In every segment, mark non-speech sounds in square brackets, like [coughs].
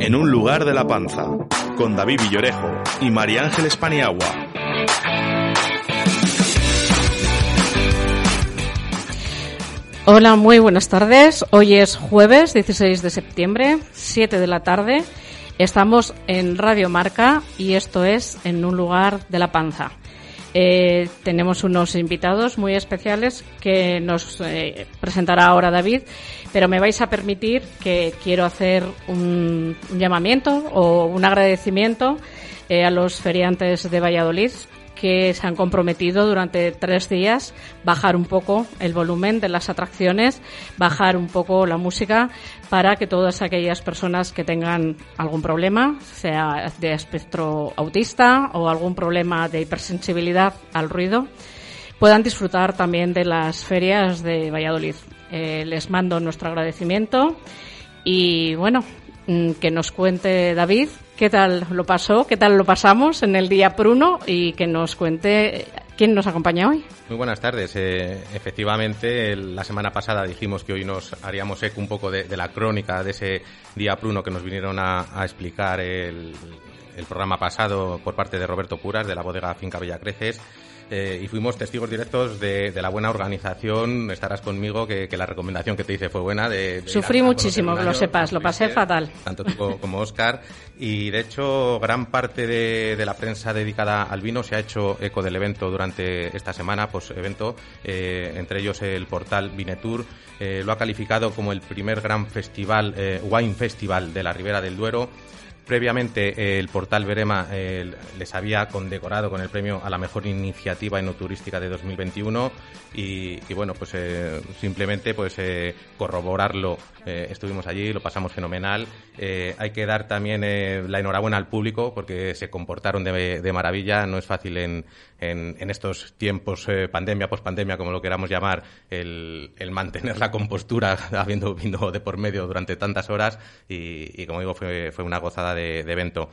En un lugar de la panza, con David Villorejo y María Ángeles Paniagua. Hola, muy buenas tardes. Hoy es jueves 16 de septiembre, 7 de la tarde. Estamos en Radio Marca y esto es En un lugar de la panza. Eh, tenemos unos invitados muy especiales que nos eh, presentará ahora David, pero me vais a permitir que quiero hacer un, un llamamiento o un agradecimiento eh, a los feriantes de Valladolid que se han comprometido durante tres días bajar un poco el volumen de las atracciones, bajar un poco la música para que todas aquellas personas que tengan algún problema, sea de espectro autista o algún problema de hipersensibilidad al ruido, puedan disfrutar también de las ferias de Valladolid. Eh, les mando nuestro agradecimiento y bueno, mm, que nos cuente David qué tal lo pasó, qué tal lo pasamos en el día Pruno y que nos cuente quién nos acompaña hoy. Muy buenas tardes. Eh, efectivamente, la semana pasada dijimos que hoy nos haríamos eco un poco de, la crónica de ese día Pruno que nos vinieron a, explicar el, programa pasado por parte de Roberto Puras de la bodega Finca Bellacreces. Eh, y fuimos testigos directos de, de la buena organización. Estarás conmigo que, que la recomendación que te hice fue buena. De, de Sufrí muchísimo, que lo sepas, lo pasé fatal. Tanto tú co- como Oscar. Y de hecho, gran parte de, de la prensa dedicada al vino se ha hecho eco del evento durante esta semana, pues evento, eh, entre ellos el portal Vinetour, eh, lo ha calificado como el primer gran festival, eh, wine festival de la Ribera del Duero. Previamente eh, el portal Verema eh, les había condecorado con el premio a la mejor iniciativa enoturística de 2021 y, y bueno pues eh, simplemente pues corroborarlo. Estuvimos allí lo pasamos fenomenal. Hay que dar también la enhorabuena al público porque se comportaron de, de maravilla. No es fácil en, en, estos tiempos eh, pandemia pospandemia como lo queramos llamar el, mantener la compostura [laughs] habiendo vino de por medio durante tantas horas y, como digo fue, fue una gozada de, evento.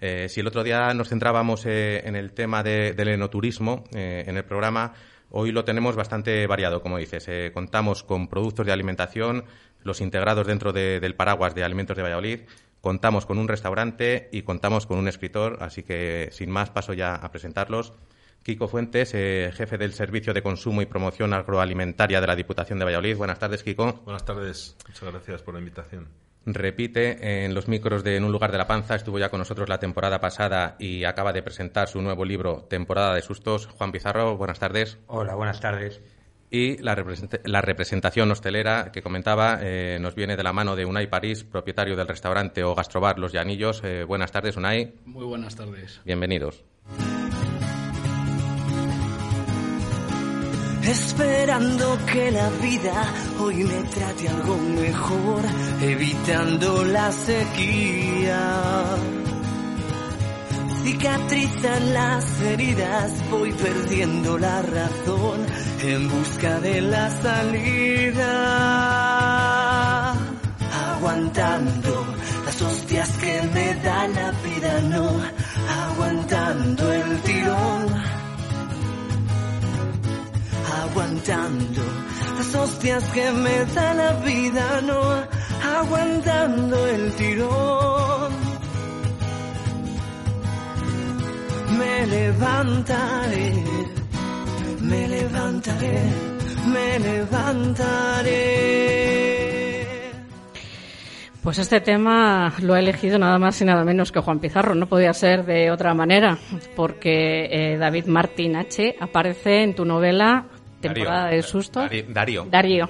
Eh, si el otro día nos centrábamos eh, en el tema de- del enoturismo eh, en el programa, hoy lo tenemos bastante variado, como dices. Contamos con productos de alimentación, los integrados dentro de- del paraguas de alimentos de Valladolid, contamos con un restaurante y contamos con un escritor, así que sin más paso ya a presentarlos. Kiko Fuentes, eh, jefe del Servicio de Consumo y Promoción Agroalimentaria de la Diputación de Valladolid. Buenas tardes, Kiko. Buenas tardes, muchas gracias por la invitación. Repite en los micros de En un lugar de la panza, estuvo ya con nosotros la temporada pasada y acaba de presentar su nuevo libro, Temporada de Sustos. Juan Pizarro, buenas tardes. Hola, buenas tardes. Y la, represent- la representación hostelera que comentaba eh, nos viene de la mano de Unai París, propietario del restaurante o gastrobar Los Llanillos. Eh, buenas tardes, Unai. Muy buenas tardes. Bienvenidos. Esperando que la vida hoy me trate algo mejor, evitando la sequía. Cicatrizan las heridas, voy perdiendo la razón en busca de la salida. Aguantando las hostias que me da la vida, no, aguantando el tirón aguantando las hostias que me da la vida, no aguantando el tirón. Me levantaré, me levantaré, me levantaré. Pues este tema lo ha elegido nada más y nada menos que Juan Pizarro. No podía ser de otra manera, porque eh, David Martín H. aparece en tu novela Temporada Darío. de Sustos. Dari- Darío. Darío.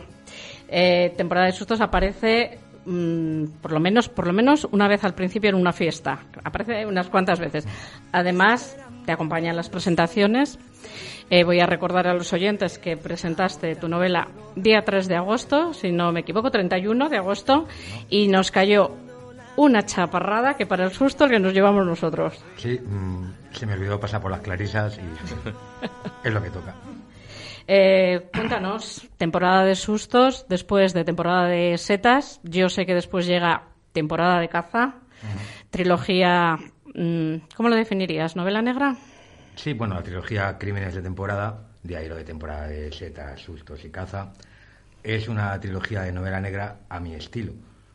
Eh, temporada de sustos aparece mm, por lo menos por lo menos una vez al principio en una fiesta. Aparece unas cuantas veces. Además, te acompañan las presentaciones. Eh, voy a recordar a los oyentes que presentaste tu novela día 3 de agosto, si no me equivoco, 31 de agosto, y nos cayó una chaparrada que para el susto que nos llevamos nosotros. Sí, mm, se me olvidó pasar por las clarisas y [laughs] es lo que toca. Eh, cuéntanos, temporada de sustos, después de temporada de setas, yo sé que después llega temporada de caza, trilogía, mm, ¿cómo lo definirías? ¿Novela negra? Sí, bueno, la trilogía Crímenes de temporada, de ahí lo de temporada de setas, sustos y caza, es una trilogía de novela negra a mi estilo,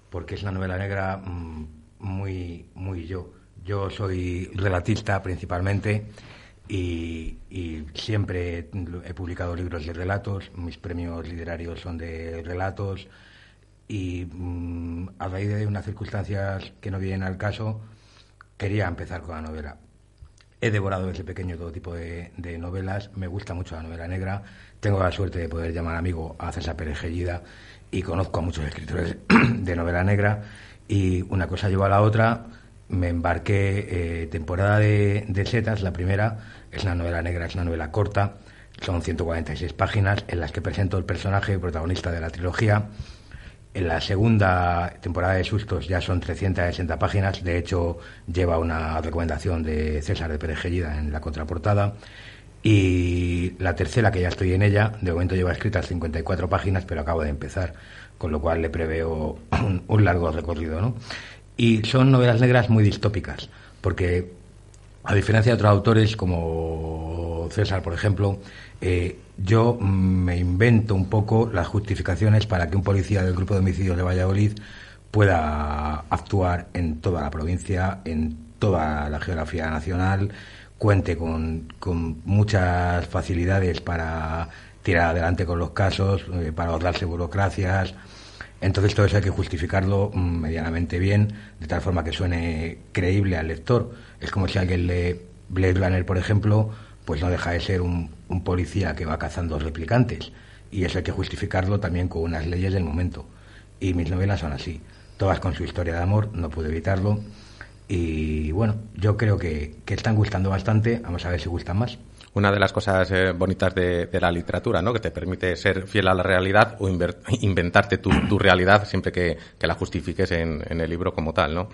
porque es una novela negra mm, muy, muy yo. Yo soy relatista principalmente y, siempre he publicado libros de relatos, mis premios literarios son de relatos. Y mm, a raíz de unas circunstancias que no vienen al caso, quería empezar con la novela. He devorado desde pequeño todo tipo de, novelas, me gusta mucho la novela negra, tengo la suerte de poder llamar amigo a César Pérez Gellida y conozco a muchos escritores [coughs] de novela negra. Y una cosa lleva a la otra, me embarqué eh, temporada de, de setas, la primera, es una novela negra, es una novela corta, son 146 páginas en las que presento el personaje protagonista de la trilogía. En la segunda temporada de Sustos ya son 360 páginas, de hecho lleva una recomendación de César de Perejellida en la contraportada. Y la tercera, que ya estoy en ella, de momento lleva escritas 54 páginas, pero acabo de empezar, con lo cual le preveo un, [clears throat] un largo recorrido. ¿no? Y son novelas negras muy distópicas, porque a diferencia de otros autores como César, por ejemplo, eh, yo me invento un poco las justificaciones para que un policía del grupo de homicidios de Valladolid pueda actuar en toda la provincia, en toda la geografía nacional, cuente con, muchas facilidades para tirar adelante con los casos, eh, para ahorrarse burocracias. Entonces todo eso hay que justificarlo mm, medianamente bien, de tal forma que suene creíble al lector es como si alguien lee Blade Runner, por ejemplo, pues no deja de ser un, policía que va cazando replicantes. Y eso hay que justificarlo también con unas leyes del momento. Y mis novelas son así, todas con su historia de amor, no pude evitarlo. Y bueno, yo creo que, que están gustando bastante, vamos a ver si gustan más una de las cosas eh, bonitas de, la literatura, ¿no? Que te permite ser fiel a la realidad o inventarte tu, realidad siempre que, la justifiques en, el libro como tal, ¿no?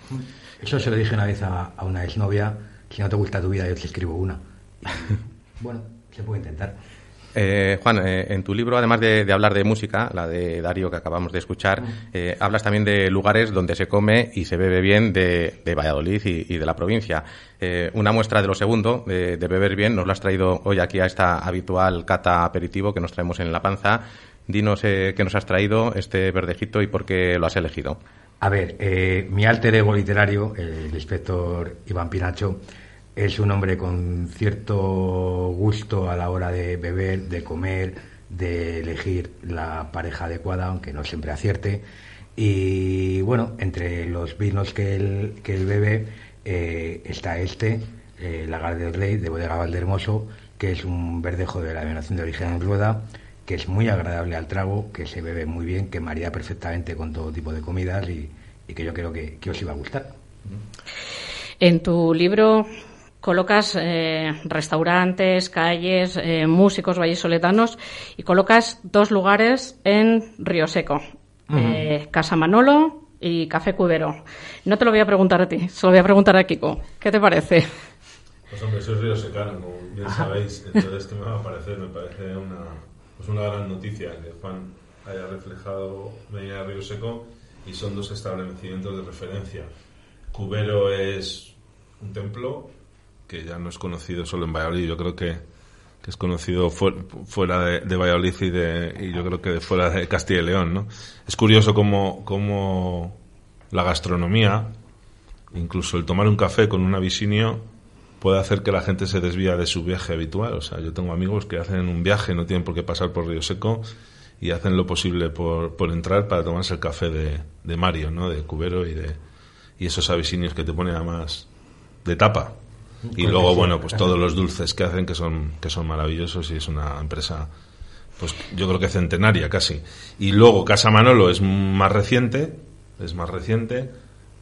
Eso se lo dije una vez a, una exnovia, si no te gusta tu vida yo te escribo una. [laughs] bueno, se puede intentar. Eh, Juan, eh, en tu libro, además de, hablar de música, la de Darío que acabamos de escuchar, eh, hablas también de lugares donde se come y se bebe bien de, Valladolid y, de la provincia. una muestra de lo segundo, de, beber bien, nos lo has traído hoy aquí a esta habitual cata aperitivo que nos traemos en la panza. Dinos qué nos has traído, este verdejito y por qué lo has elegido. A ver, mi alter ego literario, el inspector Iván Pinacho, es un hombre con cierto gusto a la hora de beber, de comer, de elegir la pareja adecuada, aunque no siempre acierte. Y bueno, entre los vinos que él, que él bebe eh, está este, eh, Lagar del Rey, de Bodega Valdermoso, que es un verdejo de la denominación de origen en rueda, que es muy agradable al trago, que se bebe muy bien, que maría perfectamente con todo tipo de comidas y, que yo creo que, que os iba a gustar. En tu libro colocas eh, restaurantes, calles, eh, músicos vallisoletanos y colocas dos lugares en Río Seco, eh, Casa Manolo y Café Cubero. No te lo voy a preguntar a ti, se lo voy a preguntar a Kiko. ¿Qué te parece? Pues hombre, soy río secano, como bien sabéis, entonces ¿qué me va a parecer? Me parece una, pues una gran noticia que Juan haya reflejado Medina Río Seco y son dos establecimientos de referencia. Cubero es un templo que ya no es conocido solo en Valladolid, yo creo que, es conocido fuera de, Valladolid y, de, y yo creo que de fuera de Castilla y León, ¿no? Es curioso cómo, cómo la gastronomía, incluso el tomar un café con un avisinio, puede hacer que la gente se desvía de su viaje habitual. O sea, yo tengo amigos que hacen un viaje, no tienen por qué pasar por Río Seco y hacen lo posible por, por entrar para tomarse el café de, de Mario, ¿no? De Cubero y de y esos avisinios que te ponen además de tapa. Y luego, bueno, pues todos los dulces que hacen que son, que son maravillosos y es una empresa, pues yo creo que centenaria casi. Y luego Casa Manolo es más reciente, es más reciente,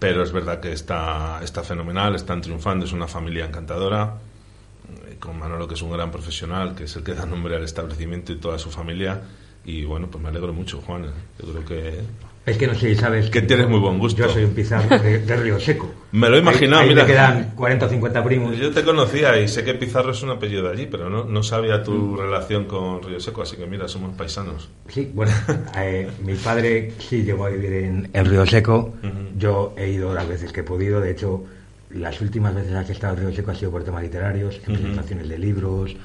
pero es verdad que está, está fenomenal, están triunfando, es una familia encantadora, eh, con Manolo que es un gran profesional, que es el que da nombre al establecimiento y toda su familia, y bueno, pues me alegro mucho, Juan, yo creo que es que no sé si sabes. Que tienes muy buen gusto. Yo soy un pizarro de, Río Seco. Me lo he imaginado, ahí, mira. Te quedan 40 o 50 primos. Yo te conocía y sé que Pizarro es un apellido de allí, pero no, no sabía tu relación con Río Seco, así que mira, somos paisanos. Sí, bueno, [laughs] eh, mi padre sí llegó a vivir en, Río Seco. Yo he ido las veces que he podido, de hecho, las últimas veces que he estado en Río Seco ha sido por temas literarios, en presentaciones de libros.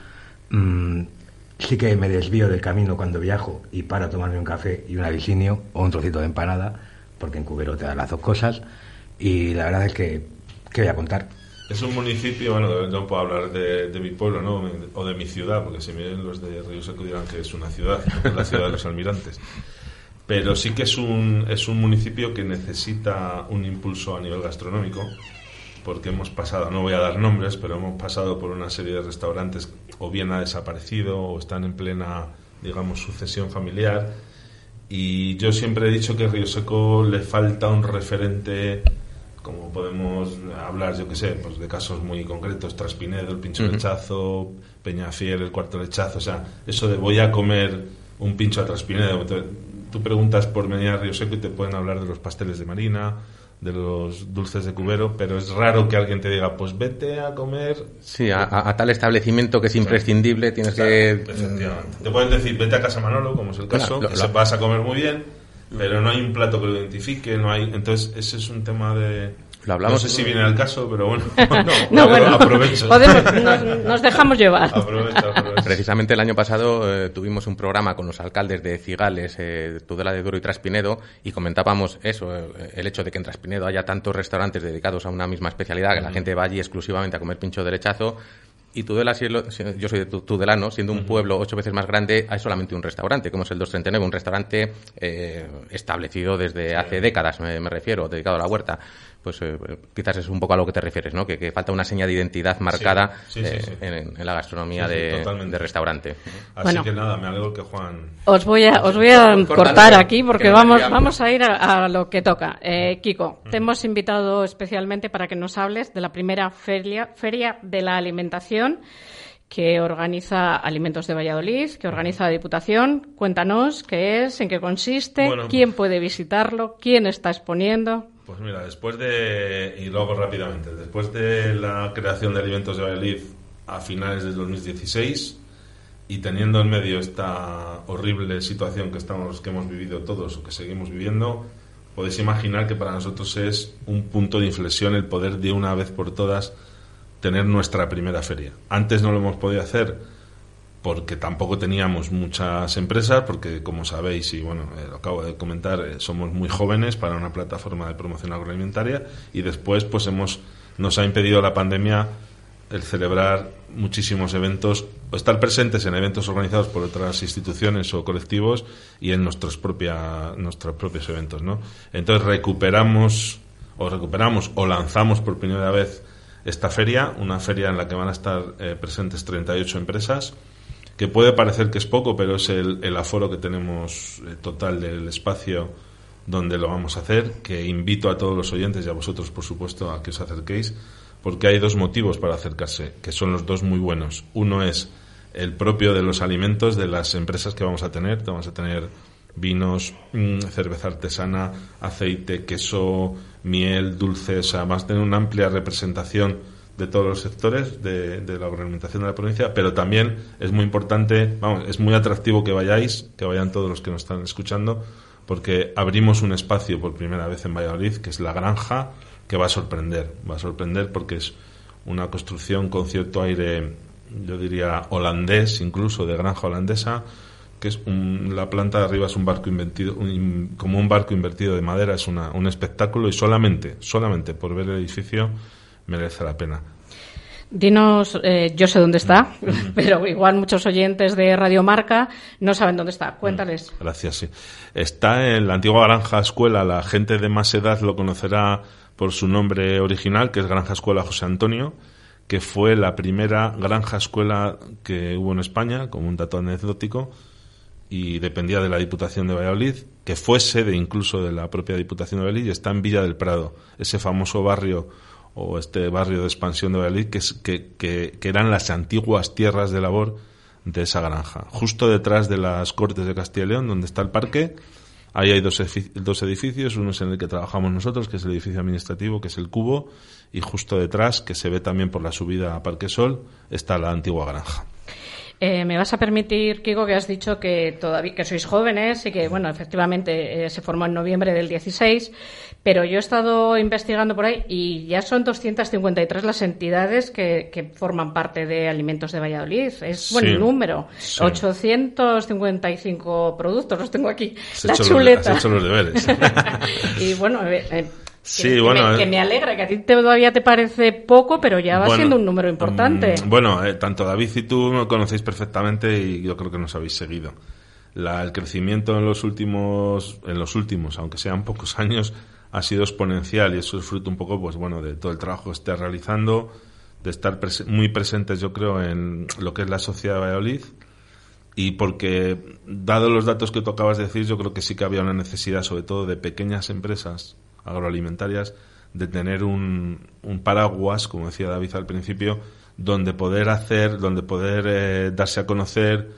Mmm, sí que me desvío del camino cuando viajo y para tomarme un café y un avisinio o un trocito de empanada porque en Cubero te dan las dos cosas. Y la verdad es que, ¿qué voy a contar? Es un municipio, bueno, no puedo hablar de, mi pueblo, ¿no? O de mi ciudad, porque si miren los de Río Seco dirán que es una ciudad, [laughs] la ciudad de los almirantes. Pero sí que es un, es un municipio que necesita un impulso a nivel gastronómico, porque hemos pasado, no voy a dar nombres, pero hemos pasado por una serie de restaurantes o bien ha desaparecido o están en plena, digamos, sucesión familiar y yo siempre he dicho que a Río Seco le falta un referente, como podemos hablar, yo que sé, pues de casos muy concretos, Traspinedo, el pincho lechazo, Peñafiel, el cuarto lechazo, o sea, eso de voy a comer un pincho a Traspinedo. Tú preguntas por venir a Río Seco y te pueden hablar de los pasteles de Marina, de los dulces de cubero, pero es raro que alguien te diga, pues vete a comer. Sí, a, tal establecimiento que es imprescindible, tienes que. Efectivamente. Te pueden decir, vete a casa Manolo, como es el caso, que se vas a comer muy bien, pero no hay un plato que lo identifique, no hay. Entonces, ese es un tema de hablamos. No sé si viene al caso, pero bueno. [laughs] No, bueno, aprovecho. nos, dejamos llevar. Precisamente el año pasado eh, tuvimos un programa con los alcaldes de Cigales, eh, Tudela de Duro y Traspinedo, y comentábamos eso, eh, el hecho de que en Traspinedo haya tantos restaurantes dedicados a una misma especialidad, que la gente va allí exclusivamente a comer pincho derechazo, y Tudela, yo soy de Tudelano, siendo un pueblo ocho veces más grande, hay solamente un restaurante, como es el 239, un restaurante establecido desde hace décadas, me, refiero, dedicado a la huerta pues eh, quizás es un poco a lo que te refieres, ¿no? Que, falta una seña de identidad marcada eh, en, la gastronomía de, restaurante. Así que nada, me alegro que Juan... Os voy a, os voy a cortar aquí porque vamos, vamos a ir a, lo que toca. Eh, Kiko, te hemos invitado especialmente para que nos hables de la primera feria, feria de la alimentación que organiza Alimentos de Valladolid, que organiza la Diputación. Cuéntanos qué es, en qué consiste, quién puede visitarlo, quién está exponiendo. Pues mira, después de, y luego rápidamente, después de la creación de Alimentos de Valladolid a finales de 2016 y teniendo en medio esta horrible situación que, estamos, que hemos vivido todos o que seguimos viviendo, podéis imaginar que para nosotros es un punto de inflexión el poder de una vez por todas tener nuestra primera feria. Antes no lo hemos podido hacer porque tampoco teníamos muchas empresas, porque como sabéis, y bueno, eh, lo acabo de comentar, eh, somos muy jóvenes para una plataforma de promoción agroalimentaria y después pues hemos nos ha impedido la pandemia el celebrar muchísimos eventos o estar presentes en eventos organizados por otras instituciones o colectivos y en nuestros propia, nuestros propios eventos, ¿no? Entonces recuperamos o recuperamos o lanzamos por primera vez esta feria, una feria en la que van a estar eh, presentes 38 empresas que puede parecer que es poco, pero es el, aforo que tenemos eh, total del espacio donde lo vamos a hacer, que invito a todos los oyentes y a vosotros, por supuesto, a que os acerquéis, porque hay dos motivos para acercarse, que son los dos muy buenos. Uno es el propio de los alimentos de las empresas que vamos a tener. Vamos a tener vinos, mm, cerveza artesana, aceite, queso, miel, dulces, o a tener una amplia representación de todos los sectores de, la agroalimentación de la provincia, pero también es muy importante, vamos, es muy atractivo que vayáis, que vayan todos los que nos están escuchando, porque abrimos un espacio por primera vez en Valladolid, que es la granja, que va a sorprender, va a sorprender porque es una construcción con cierto aire, yo diría, holandés, incluso de granja holandesa, que es la planta de arriba es un barco invertido, como un barco invertido de madera, es una, un espectáculo y solamente, solamente por ver el edificio merece la pena. Dinos, eh, yo sé dónde está, [laughs] pero igual muchos oyentes de Radio Marca no saben dónde está. Cuéntales. Gracias, sí. Está en la antigua Granja Escuela. La gente de más edad lo conocerá por su nombre original, que es Granja Escuela José Antonio, que fue la primera granja escuela que hubo en España, como un dato anecdótico. y dependía de la Diputación de Valladolid, que fue sede incluso de la propia Diputación de Valladolid y está en Villa del Prado, ese famoso barrio o este barrio de expansión de Valladolid que, que, que, que eran las antiguas tierras de labor de esa granja. Justo detrás de las Cortes de Castilla y León, donde está el parque, ahí hay dos, dos edificios, uno es en el que trabajamos nosotros, que es el edificio administrativo, que es el Cubo, y justo detrás, que se ve también por la subida a Parque Sol, está la antigua granja. Eh, me vas a permitir, Kiko, que has dicho que todavía que sois jóvenes y que, bueno, efectivamente eh, se formó en noviembre del 16, pero yo he estado investigando por ahí y ya son 253 las entidades que, que forman parte de Alimentos de Valladolid. Es buen Sí, número. sí. 855 productos los tengo aquí. Has la hecho los- chuleta. has hecho los deberes. [laughs] y bueno, eh, eh, Sí, que, bueno, me, eh. que me alegra, que a ti todavía te parece poco, pero ya va Bueno, siendo un número importante. mm, bueno, eh, tanto David y tú me conocéis perfectamente y yo creo que nos habéis seguido. La- el crecimiento en los últimos, en los últimos, aunque sean pocos [laughs] años, ha sido exponencial y eso es fruto un poco, pues bueno, de todo el trabajo que esté realizando, de estar muy presentes, yo creo, en lo que es la sociedad de Valladolid y porque, dado los datos que tú acabas de decir, yo creo que sí que había una necesidad, sobre todo de pequeñas empresas agroalimentarias, de tener un, un paraguas, como decía David al principio, donde poder hacer, donde poder eh, darse a conocer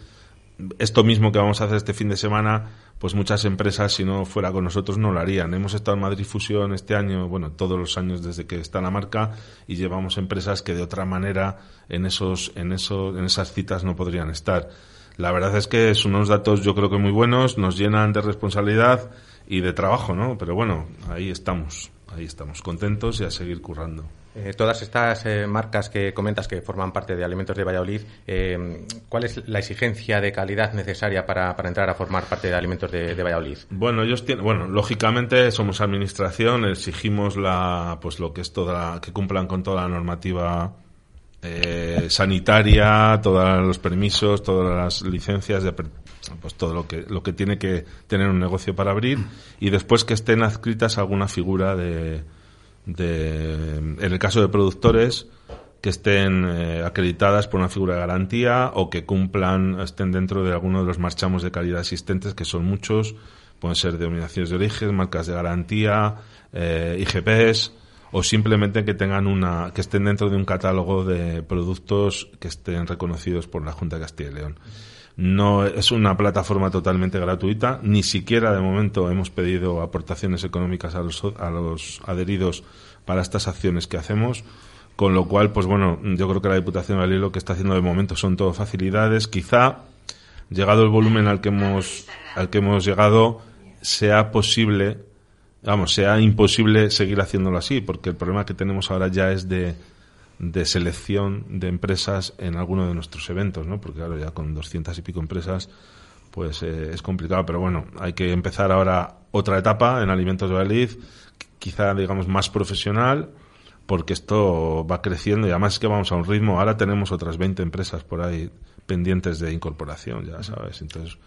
esto mismo que vamos a hacer este fin de semana, pues muchas empresas, si no fuera con nosotros, no lo harían. Hemos estado en Madrid Fusión este año, bueno, todos los años desde que está la marca, y llevamos empresas que de otra manera en esos, en esos, en esas citas no podrían estar. La verdad es que son unos datos yo creo que muy buenos, nos llenan de responsabilidad y de trabajo, ¿no? Pero bueno, ahí estamos, ahí estamos, contentos y a seguir currando. Eh, todas estas eh, marcas que comentas que forman parte de Alimentos de Valladolid, eh, ¿cuál es la exigencia de calidad necesaria para, para entrar a formar parte de Alimentos de, de Valladolid? Bueno, ellos tienen, bueno, lógicamente somos administración, exigimos la, pues lo que es toda, que cumplan con toda la normativa eh, sanitaria, todos los permisos, todas las licencias, de, pues todo lo que, lo que tiene que tener un negocio para abrir y después que estén adscritas alguna figura de, de, en el caso de productores, que estén eh, acreditadas por una figura de garantía o que cumplan, estén dentro de alguno de los marchamos de calidad existentes, que son muchos, pueden ser denominaciones de origen, marcas de garantía, eh, IGPs, o simplemente que tengan una, que estén dentro de un catálogo de productos que estén reconocidos por la Junta de Castilla y León. No es una plataforma totalmente gratuita, ni siquiera de momento hemos pedido aportaciones económicas a los, a los adheridos para estas acciones que hacemos. Con lo cual, pues bueno, yo creo que la Diputación de lo que está haciendo de momento son todo facilidades. Quizá, llegado el volumen al que hemos, al que hemos llegado, sea posible, vamos, sea imposible seguir haciéndolo así, porque el problema que tenemos ahora ya es de, de selección de empresas en alguno de nuestros eventos, ¿no? Porque claro, ya con doscientas y pico empresas, pues eh, es complicado, pero bueno, hay que empezar ahora otra etapa en Alimentos de Valladolid, quizá digamos más profesional, porque esto va creciendo y además es que vamos a un ritmo, ahora tenemos otras 20 empresas por ahí pendientes de incorporación, ya sabes, entonces...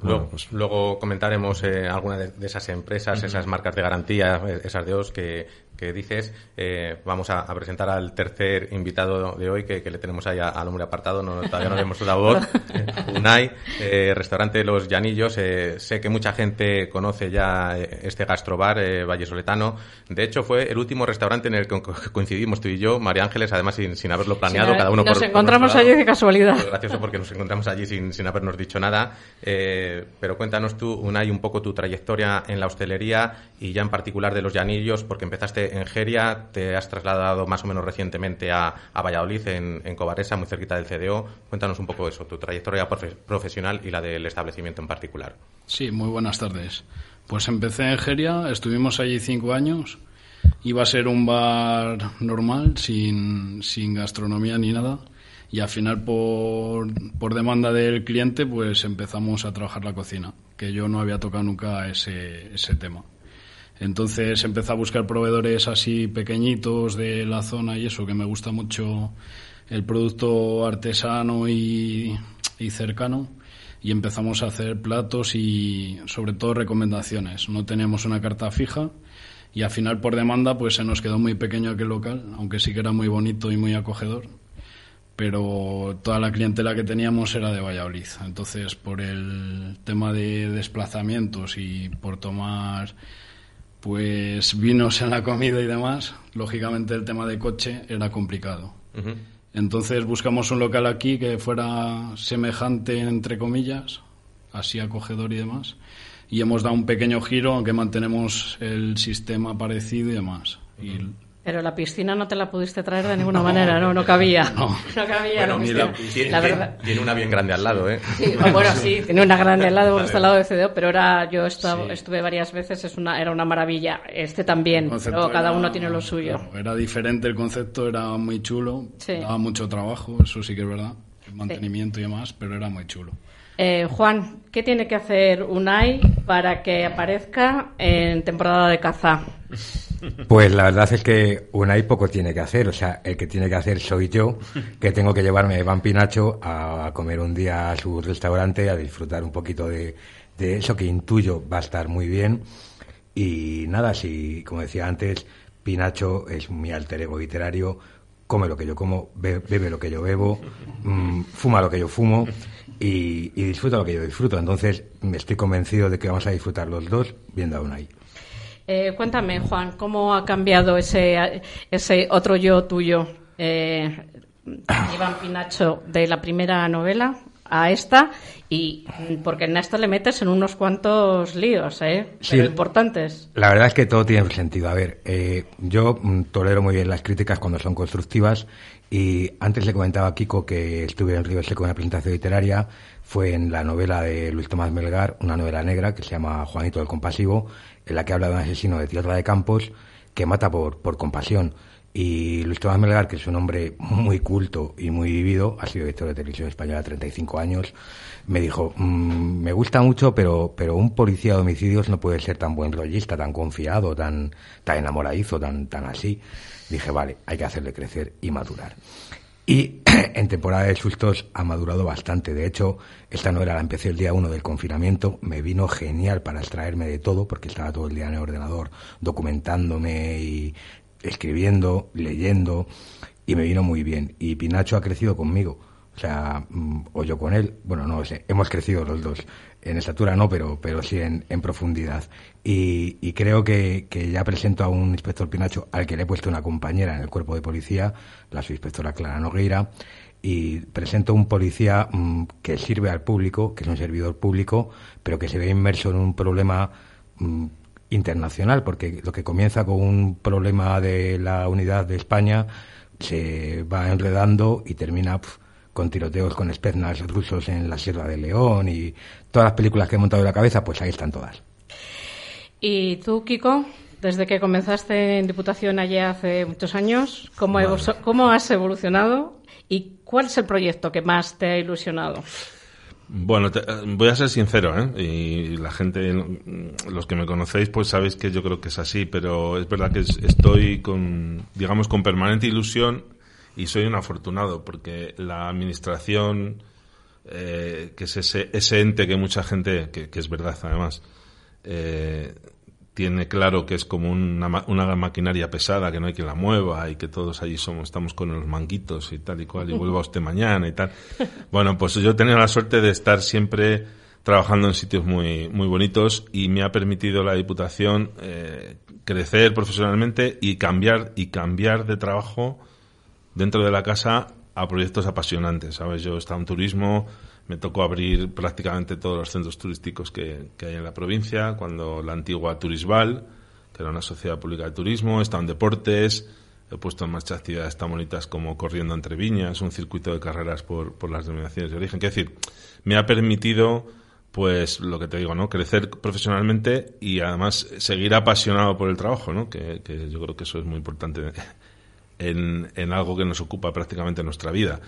Luego, bueno, pues, luego comentaremos eh, algunas de, de esas empresas, esas marcas de garantía, eh, esas de OS que, que dices. Eh, vamos a, a presentar al tercer invitado de hoy que, que le tenemos ahí al hombre apartado, no, todavía no le hemos dado voz. [laughs] Unai, eh, restaurante Los Llanillos. eh, sé que mucha gente conoce ya eh, este gastrobar eh, vallesoletano. De hecho, fue el último restaurante en el que co- coincidimos tú y yo, María Ángeles, además sin, sin haberlo planeado, Sí, cada uno nos por por encontramos lado. allí de casualidad. Fue gracioso porque nos encontramos allí sin, sin habernos dicho nada. Eh, pero cuéntanos tú, Unai, un poco tu trayectoria en la hostelería y ya en particular de los llanillos, porque empezaste en Geria, te has trasladado más o menos recientemente a, Valladolid, en, en Cobaresa, muy cerquita del CDO. Cuéntanos un poco eso, tu trayectoria profe- profesional y la del establecimiento en particular. Sí, muy buenas tardes. Pues empecé en Geria, estuvimos allí cinco años. Iba a ser un bar normal, sin, sin gastronomía ni nada. Y al final, por, por demanda del cliente, pues empezamos a trabajar la cocina, que yo no había tocado nunca ese, ese tema. Entonces empecé a buscar proveedores así pequeñitos de la zona y eso, que me gusta mucho el producto artesano y, y cercano. Y empezamos a hacer platos y sobre todo recomendaciones. No teníamos una carta fija y al final por demanda pues se nos quedó muy pequeño aquel local, aunque sí que era muy bonito y muy acogedor. pero toda la clientela que teníamos era de Valladolid. Entonces, por el tema de desplazamientos y por tomar pues vinos en la comida y demás, lógicamente el tema de coche era complicado. Entonces buscamos un local aquí que fuera semejante, entre comillas, así acogedor y demás. Y hemos dado un pequeño giro, aunque mantenemos el sistema parecido y demás. Y pero la piscina no te la pudiste traer de ninguna [laughs] manera, ¿no? No cabía. [laughs] [laughs] No, cabía. la tiene, la verdad. Tiene, una bien grande al lado, ¿eh? Sí, bueno, sí, tiene una grande al lado porque está al lado de CDO, pero ahora yo estuve varias veces, es una, era una maravilla. Este también, pero cada uno tiene lo suyo. era diferente el concepto, era muy chulo, daba mucho trabajo, eso sí que es verdad, el mantenimiento y demás, pero era muy chulo. Eh, Juan, ¿qué tiene que hacer UNAI para que aparezca en temporada de caza? Pues la verdad es que UNAI poco tiene que hacer, o sea, el que tiene que hacer soy yo, que tengo que llevarme a Iván Pinacho a comer un día a su restaurante, a disfrutar un poquito de, eso que intuyo va a estar muy bien. Y nada, si, como decía antes, Pinacho es mi alter ego literario, come lo que yo como, bebe lo que yo bebo, mm, fuma lo que yo fumo y, disfruta lo que yo disfruto. Entonces, me estoy convencido de que vamos a disfrutar los dos viendo a Unai. Eh, cuéntame, Juan, ¿cómo ha cambiado ese, ese otro yo tuyo, eh, [coughs] Iván Pinacho, de la primera novela a esta? Y porque en esto le metes en unos cuantos líos, ¿eh? importantes. La verdad es que todo tiene sentido. A ver, eh, yo mm, tolero muy bien las críticas cuando son constructivas y antes le comentaba a Kiko que estuve en Río Seco en una presentación literaria. Fue en la novela de Luis Tomás Melgar, una novela negra que se llama Juanito del Compasivo, en la que habla de un asesino de tierra de campos que mata por, por compasión. Y Luis Tomás Melgar, que es un hombre muy culto y muy vivido, ha sido director de televisión española 35 años, me dijo, mm, me gusta mucho, pero, pero un policía de homicidios no puede ser tan buen rollista, tan confiado, tan, tan enamoradizo, tan, tan así dije, vale, hay que hacerle crecer y madurar. Y [clears throat] en temporada de sustos ha madurado bastante. De hecho, esta novela la empecé el día uno del confinamiento. Me vino genial para extraerme de todo, porque estaba todo el día en el ordenador documentándome y escribiendo, leyendo, y me vino muy bien. Y Pinacho ha crecido conmigo. O sea, mm, o yo con él, bueno, no sé, hemos crecido los dos. En estatura no, pero, pero sí en, en profundidad. Y, y creo que, que, ya presento a un inspector Pinacho al que le he puesto una compañera en el cuerpo de policía, la subinspectora Clara Nogueira, y presento un policía mm, que sirve al público, que es un servidor público, pero que se ve inmerso en un problema mm, internacional, porque lo que comienza con un problema de la unidad de España se va enredando y termina con tiroteos con espeznas rusos en la Sierra de León y todas las películas que he montado en la cabeza, pues ahí están todas. ¿Y tú, Kiko? Desde que comenzaste en Diputación allí hace muchos años, ¿cómo, ¿cómo has evolucionado y cuál es el proyecto que más te ha ilusionado? Bueno, voy a ser sincero, ¿eh? Y la gente, los que me conocéis, pues sabéis que yo creo que es así, pero es verdad que estoy con, digamos, con permanente ilusión y soy un afortunado porque la administración, eh, que es ese, ese ente que mucha gente, que, es verdad además, eh, tiene claro que es como una, una, maquinaria pesada, que no hay quien la mueva y que todos allí somos, estamos con los manguitos y tal y cual, y vuelva usted mañana y tal. [laughs] Bueno, pues yo he tenido la suerte de estar siempre trabajando en sitios muy, muy bonitos y me ha permitido la Diputación eh, crecer profesionalmente y cambiar, y cambiar de trabajo dentro de la casa a proyectos apasionantes, ¿sabes? Yo he estado en turismo, me tocó abrir prácticamente todos los centros turísticos que, hay en la provincia, cuando la antigua Turisval, que era una sociedad pública de turismo, he estado en deportes, he puesto en marcha actividades tan bonitas como Corriendo entre Viñas, un circuito de carreras por, por las denominaciones de origen. Quiero decir, me ha permitido, pues, lo que te digo, ¿no? Crecer profesionalmente y además seguir apasionado por el trabajo, ¿no? Que, que yo creo que eso es muy importante en, algo que nos ocupa prácticamente nuestra vida.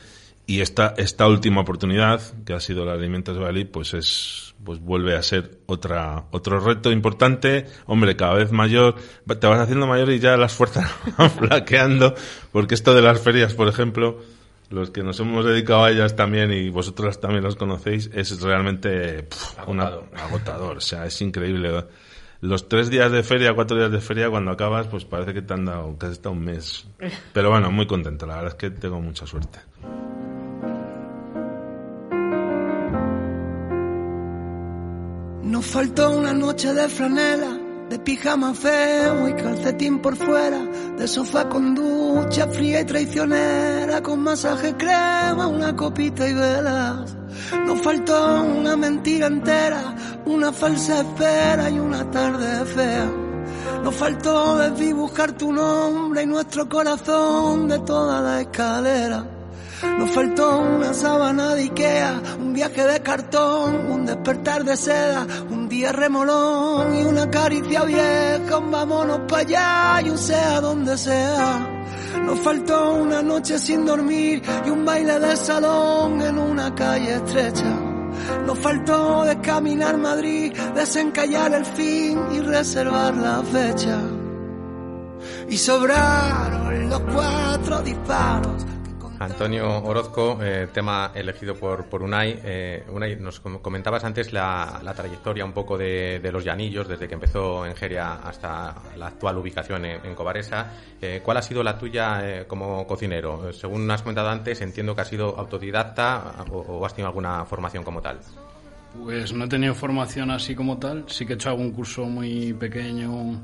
Y esta, esta última oportunidad, que ha sido la Alimentos Valley, pues es, pues vuelve a ser otra, otro reto importante. Hombre, cada vez mayor, te vas haciendo mayor y ya las fuerzas [laughs] van flaqueando, porque esto de las ferias, por ejemplo, los que nos hemos dedicado a ellas también y vosotros también las conocéis, es realmente agotador. O sea, es increíble los tres días de feria, cuatro días de feria, cuando acabas, pues parece que te han dado, que has estado un mes. Pero bueno, muy contento, la verdad es que tengo mucha suerte. Nos faltó una noche de franela, de pijama feo y calcetín por fuera, de sofá con ducha fría y traicionera, con masaje crema, una copita y velas. Nos faltó una mentira entera, una falsa espera y una tarde fea. Nos faltó desdibujar tu nombre y nuestro corazón de toda la escalera. Nos faltó una sábana de Ikea, un viaje de cartón, un despertar de seda, un día remolón y una caricia vieja, vámonos para allá y un sea donde sea. Nos faltó una noche sin dormir y un baile de salón en una calle estrecha. Nos faltó descaminar Madrid, desencallar el fin y reservar la fecha. Y sobraron los cuatro disparos Antonio Orozco, eh, tema elegido por, por Unai. Eh, Unai, nos comentabas antes la, trayectoria un poco de, los llanillos, desde que empezó en Geria hasta la actual ubicación en, Cobaresa. Eh, ¿Cuál ha sido la tuya como cocinero? Según has comentado antes, entiendo que has sido autodidacta o, has tenido alguna formación como tal. Pues no he tenido formación así como tal. Sí que he hecho algún curso muy pequeño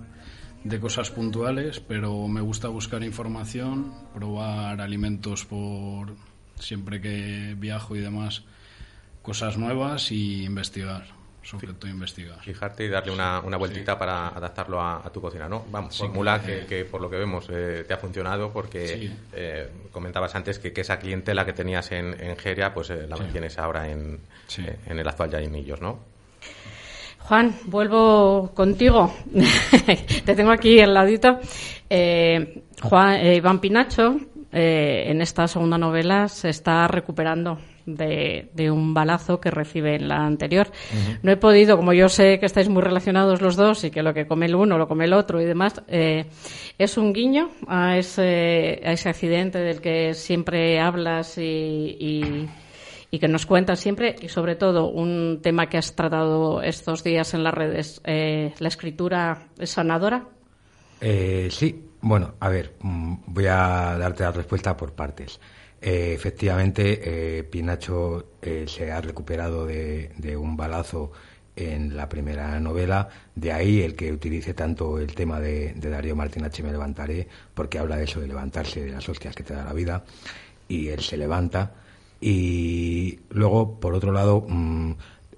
de cosas puntuales, pero me gusta buscar información, probar alimentos por siempre que viajo y demás, cosas nuevas y investigar, sobre todo investigar. Fijarte y darle una, una vueltita para adaptarlo a, tu cocina, ¿no? Vamos, simula que, por lo que vemos eh, te ha funcionado porque eh, comentabas antes que, esa clientela que tenías en, en Geria, pues eh, la mantienes ahora en, en el actual Yainillos, ¿no? Juan, vuelvo contigo. [laughs] Te tengo aquí al ladito. Eh, Juan, eh, Iván Pinacho, eh, en esta segunda novela, se está recuperando de, un balazo que recibe en la anterior. No he podido, como yo sé que estáis muy relacionados los dos y que lo que come el uno lo come el otro y demás, es un guiño a ese, a ese accidente del que siempre hablas y y que nos cuentas siempre y sobre todo un tema que has tratado estos días en las redes, eh, la escritura es sanadora. Eh, sí, bueno, a ver, mm, voy a darte la respuesta por partes. Eh, efectivamente, Pinacho se ha recuperado de, un balazo en la primera novela, de ahí el que utilice tanto el tema de, de Darío Martín H. Me levantaré, porque habla de eso, de levantarse, de las hostias que te da la vida, y él se levanta y luego, por otro lado, mm,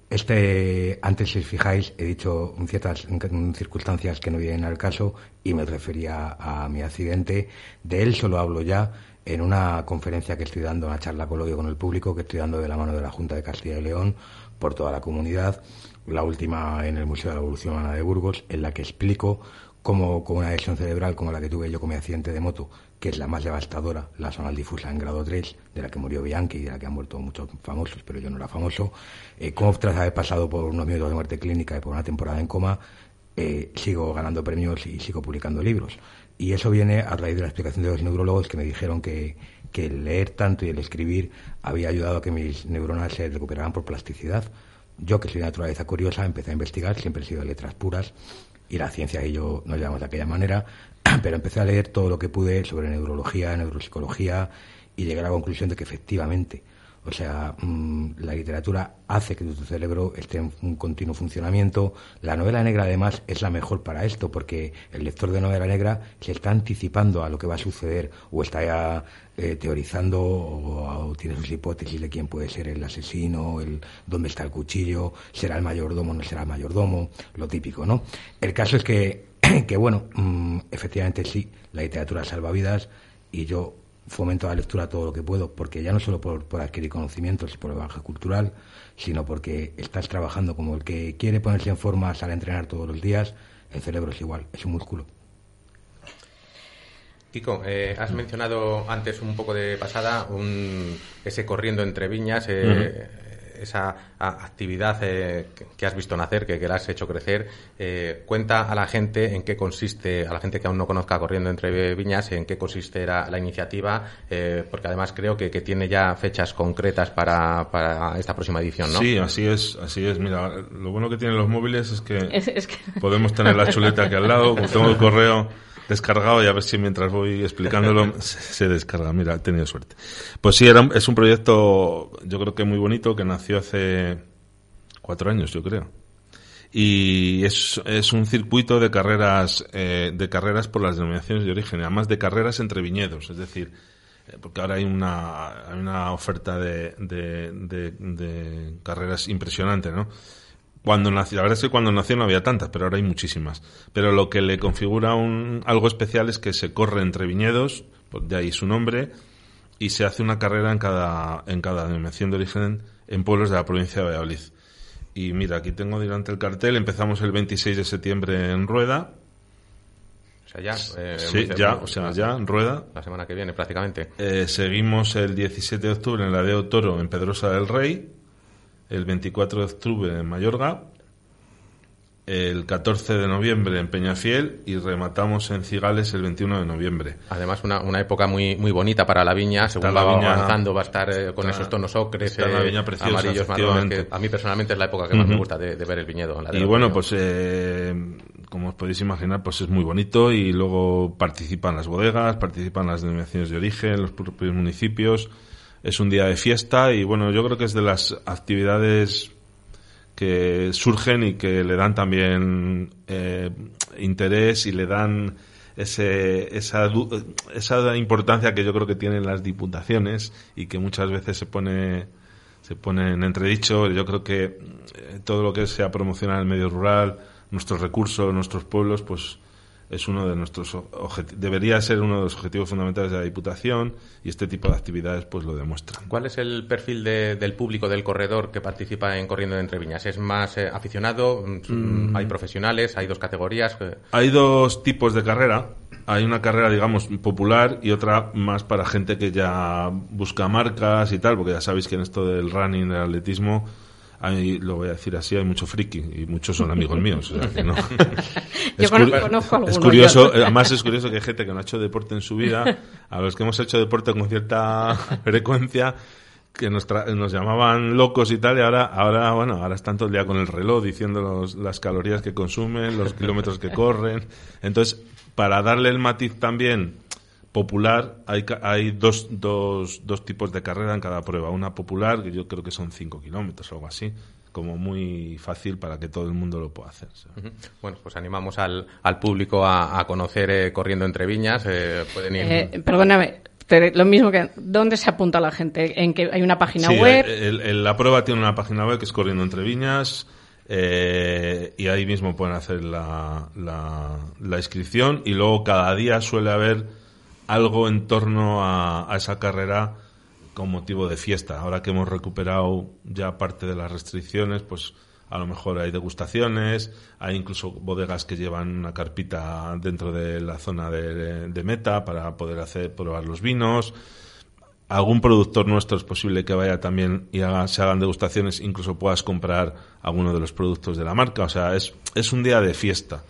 este, antes si os fijáis, he dicho ciertas circunstancias que no vienen al caso y me refería a mi accidente. De él solo hablo ya en una conferencia que estoy dando, una charla coloquio con el público que estoy dando de la mano de la Junta de Castilla y León por toda la comunidad, la última en el Museo de la Evolución Humana de Burgos, en la que explico cómo con una lesión cerebral como la que tuve yo con mi accidente de moto, que es la más devastadora, la zonal difusa en grado 3, de la que murió Bianchi y de la que han muerto muchos famosos, pero yo no era famoso, eh, como tras haber pasado por unos minutos de muerte clínica y por una temporada en coma, eh, sigo ganando premios y sigo publicando libros. Y eso viene a raíz de la explicación de los neurólogos que me dijeron que, el leer tanto y el escribir había ayudado a que mis neuronas se recuperaran por plasticidad. Yo, que soy de naturaleza curiosa, empecé a investigar, siempre he sido de letras puras, y la ciencia y yo nos llamamos de aquella manera, [clears throat] pero empecé a leer todo lo que pude sobre neurología, neuropsicología y llegué a la conclusión de que efectivamente, o sea, mm, la literatura hace que tu cerebro esté en un continuo funcionamiento. La novela negra, además, es la mejor para esto, porque el lector de novela negra se está anticipando a lo que va a suceder o está ya eh, teorizando o, tiene sus hipótesis de quién puede ser el asesino, el dónde está el cuchillo, será el mayordomo, no será el mayordomo, lo típico, ¿no? El caso es que [clears throat] que bueno, mm, efectivamente sí, la literatura salva vidas y yo fomento la lectura todo lo que puedo, porque ya no solo por, adquirir conocimientos y por el bagaje cultural, sino porque estás trabajando como el que quiere ponerse en forma, sale a entrenar todos los días, el cerebro es igual, es un músculo. Kiko, eh, has mencionado antes un poco de pasada ese corriendo entre viñas. Eh, esa actividad eh, que has visto nacer, que, que la has hecho crecer, eh, cuenta a la gente en qué consiste, a la gente que aún no conozca Corriendo entre Viñas, en qué consiste la, iniciativa, eh, porque además creo que, tiene ya fechas concretas para, para, esta próxima edición, ¿no? Sí, así es, así es. Mira, lo bueno que tienen los móviles es que, podemos tener la chuleta aquí al lado, [laughs] tengo el correo descargado y a ver si mientras voy explicándolo [laughs] se, descarga. Mira, he tenido suerte. Pues sí, era, es un proyecto yo creo que muy bonito que nació hace cuatro años, yo creo. y es, es un circuito de carreras eh, de carreras por las denominaciones de origen, además de carreras entre viñedos, es decir, eh, porque ahora hay una, hay una oferta de, de, de, carreras impresionante, ¿no? Cuando nació, la verdad es que cuando nació no había tantas, pero ahora hay muchísimas. Pero lo que le configura un, algo especial es que se corre entre viñedos, pues de ahí su nombre, y se hace una carrera en cada, en cada denominación de origen en pueblos de la provincia de Valladolid. Y mira, aquí tengo delante el cartel. Empezamos el 26 de septiembre en Rueda. O sea, ya. Eh, sí, ya, o sea, ya en Rueda. La semana que viene, prácticamente. Eh, seguimos el 17 de octubre en la de Toro en Pedrosa del Rey. El 24 de octubre en Mayorga el 14 de noviembre en Peñafiel y rematamos en Cigales el 21 de noviembre. Además, una, una época muy muy bonita para la viña. Según va avanzando, va a estar eh, con esos tonos ocres, eh, amarillos, marrones. a mí personalmente es la época que más me gusta de, ver el viñedo. y bueno, pues eh, como os podéis imaginar, pues es muy bonito y luego participan las bodegas, participan las denominaciones de origen, los propios municipios. Es un día de fiesta y bueno, yo creo que es de las actividades que surgen y que le dan también eh, interés y le dan ese, esa, esa importancia que yo creo que tienen las diputaciones y que muchas veces se pone se pone en entredicho. Yo creo que eh, todo lo que sea promocionar el medio rural, nuestros recursos, nuestros pueblos, pues es uno de nuestros debería ser uno de los objetivos fundamentales de la Diputación y este tipo de actividades pues lo demuestran. ¿Cuál es el perfil del público del corredor que participa en Corriendo de Entre Viñas? ¿Es más eh, aficionado? Mm. ¿Hay profesionales? ¿Hay dos categorías? Hay dos tipos de carrera. Hay una carrera, digamos, popular y otra más para gente que ya busca marcas y tal, porque ya sabéis que en esto del running, del atletismo, hay, lo voy a decir así, hay mucho friki y muchos son amigos [laughs] míos. O sea, que no. es, conozco es curioso, además es curioso que hay gente que no ha hecho deporte en su vida, a los que hemos hecho deporte con cierta [laughs] frecuencia, que nos, nos llamaban locos y tal, y ahora, ahora, bueno, ahora están todo el día con el reloj diciendo las calorías que consumen, los kilómetros que corren. Entonces, para darle el matiz también popular, hay, hay dos, dos, dos tipos de carrera en cada prueba. Una popular, que yo creo que son 5 kilómetros o algo así, como muy fácil para que todo el mundo lo pueda hacer. Bueno, pues animamos al, al público a, conocer eh, Corriendo Entre Viñas. Eh, pueden ir... Eh, perdóname, lo mismo que ¿dónde se apunta la gente? ¿En que hay una página web? la prueba tiene una página web que es Corriendo Entre Viñas. y ahí mismo pueden hacer la, la, la inscripción y luego cada día suele haber algo en torno a, esa carrera con motivo de fiesta. Ahora que hemos recuperado ya parte de las restricciones, pues a lo mejor hay degustaciones, hay incluso bodegas que llevan una carpita dentro de la zona de, meta para poder hacer probar los vinos. Algún productor nuestro es posible que vaya también y haga, se hagan degustaciones, incluso puedas comprar alguno de los productos de la marca. O sea, es, es un día de fiesta,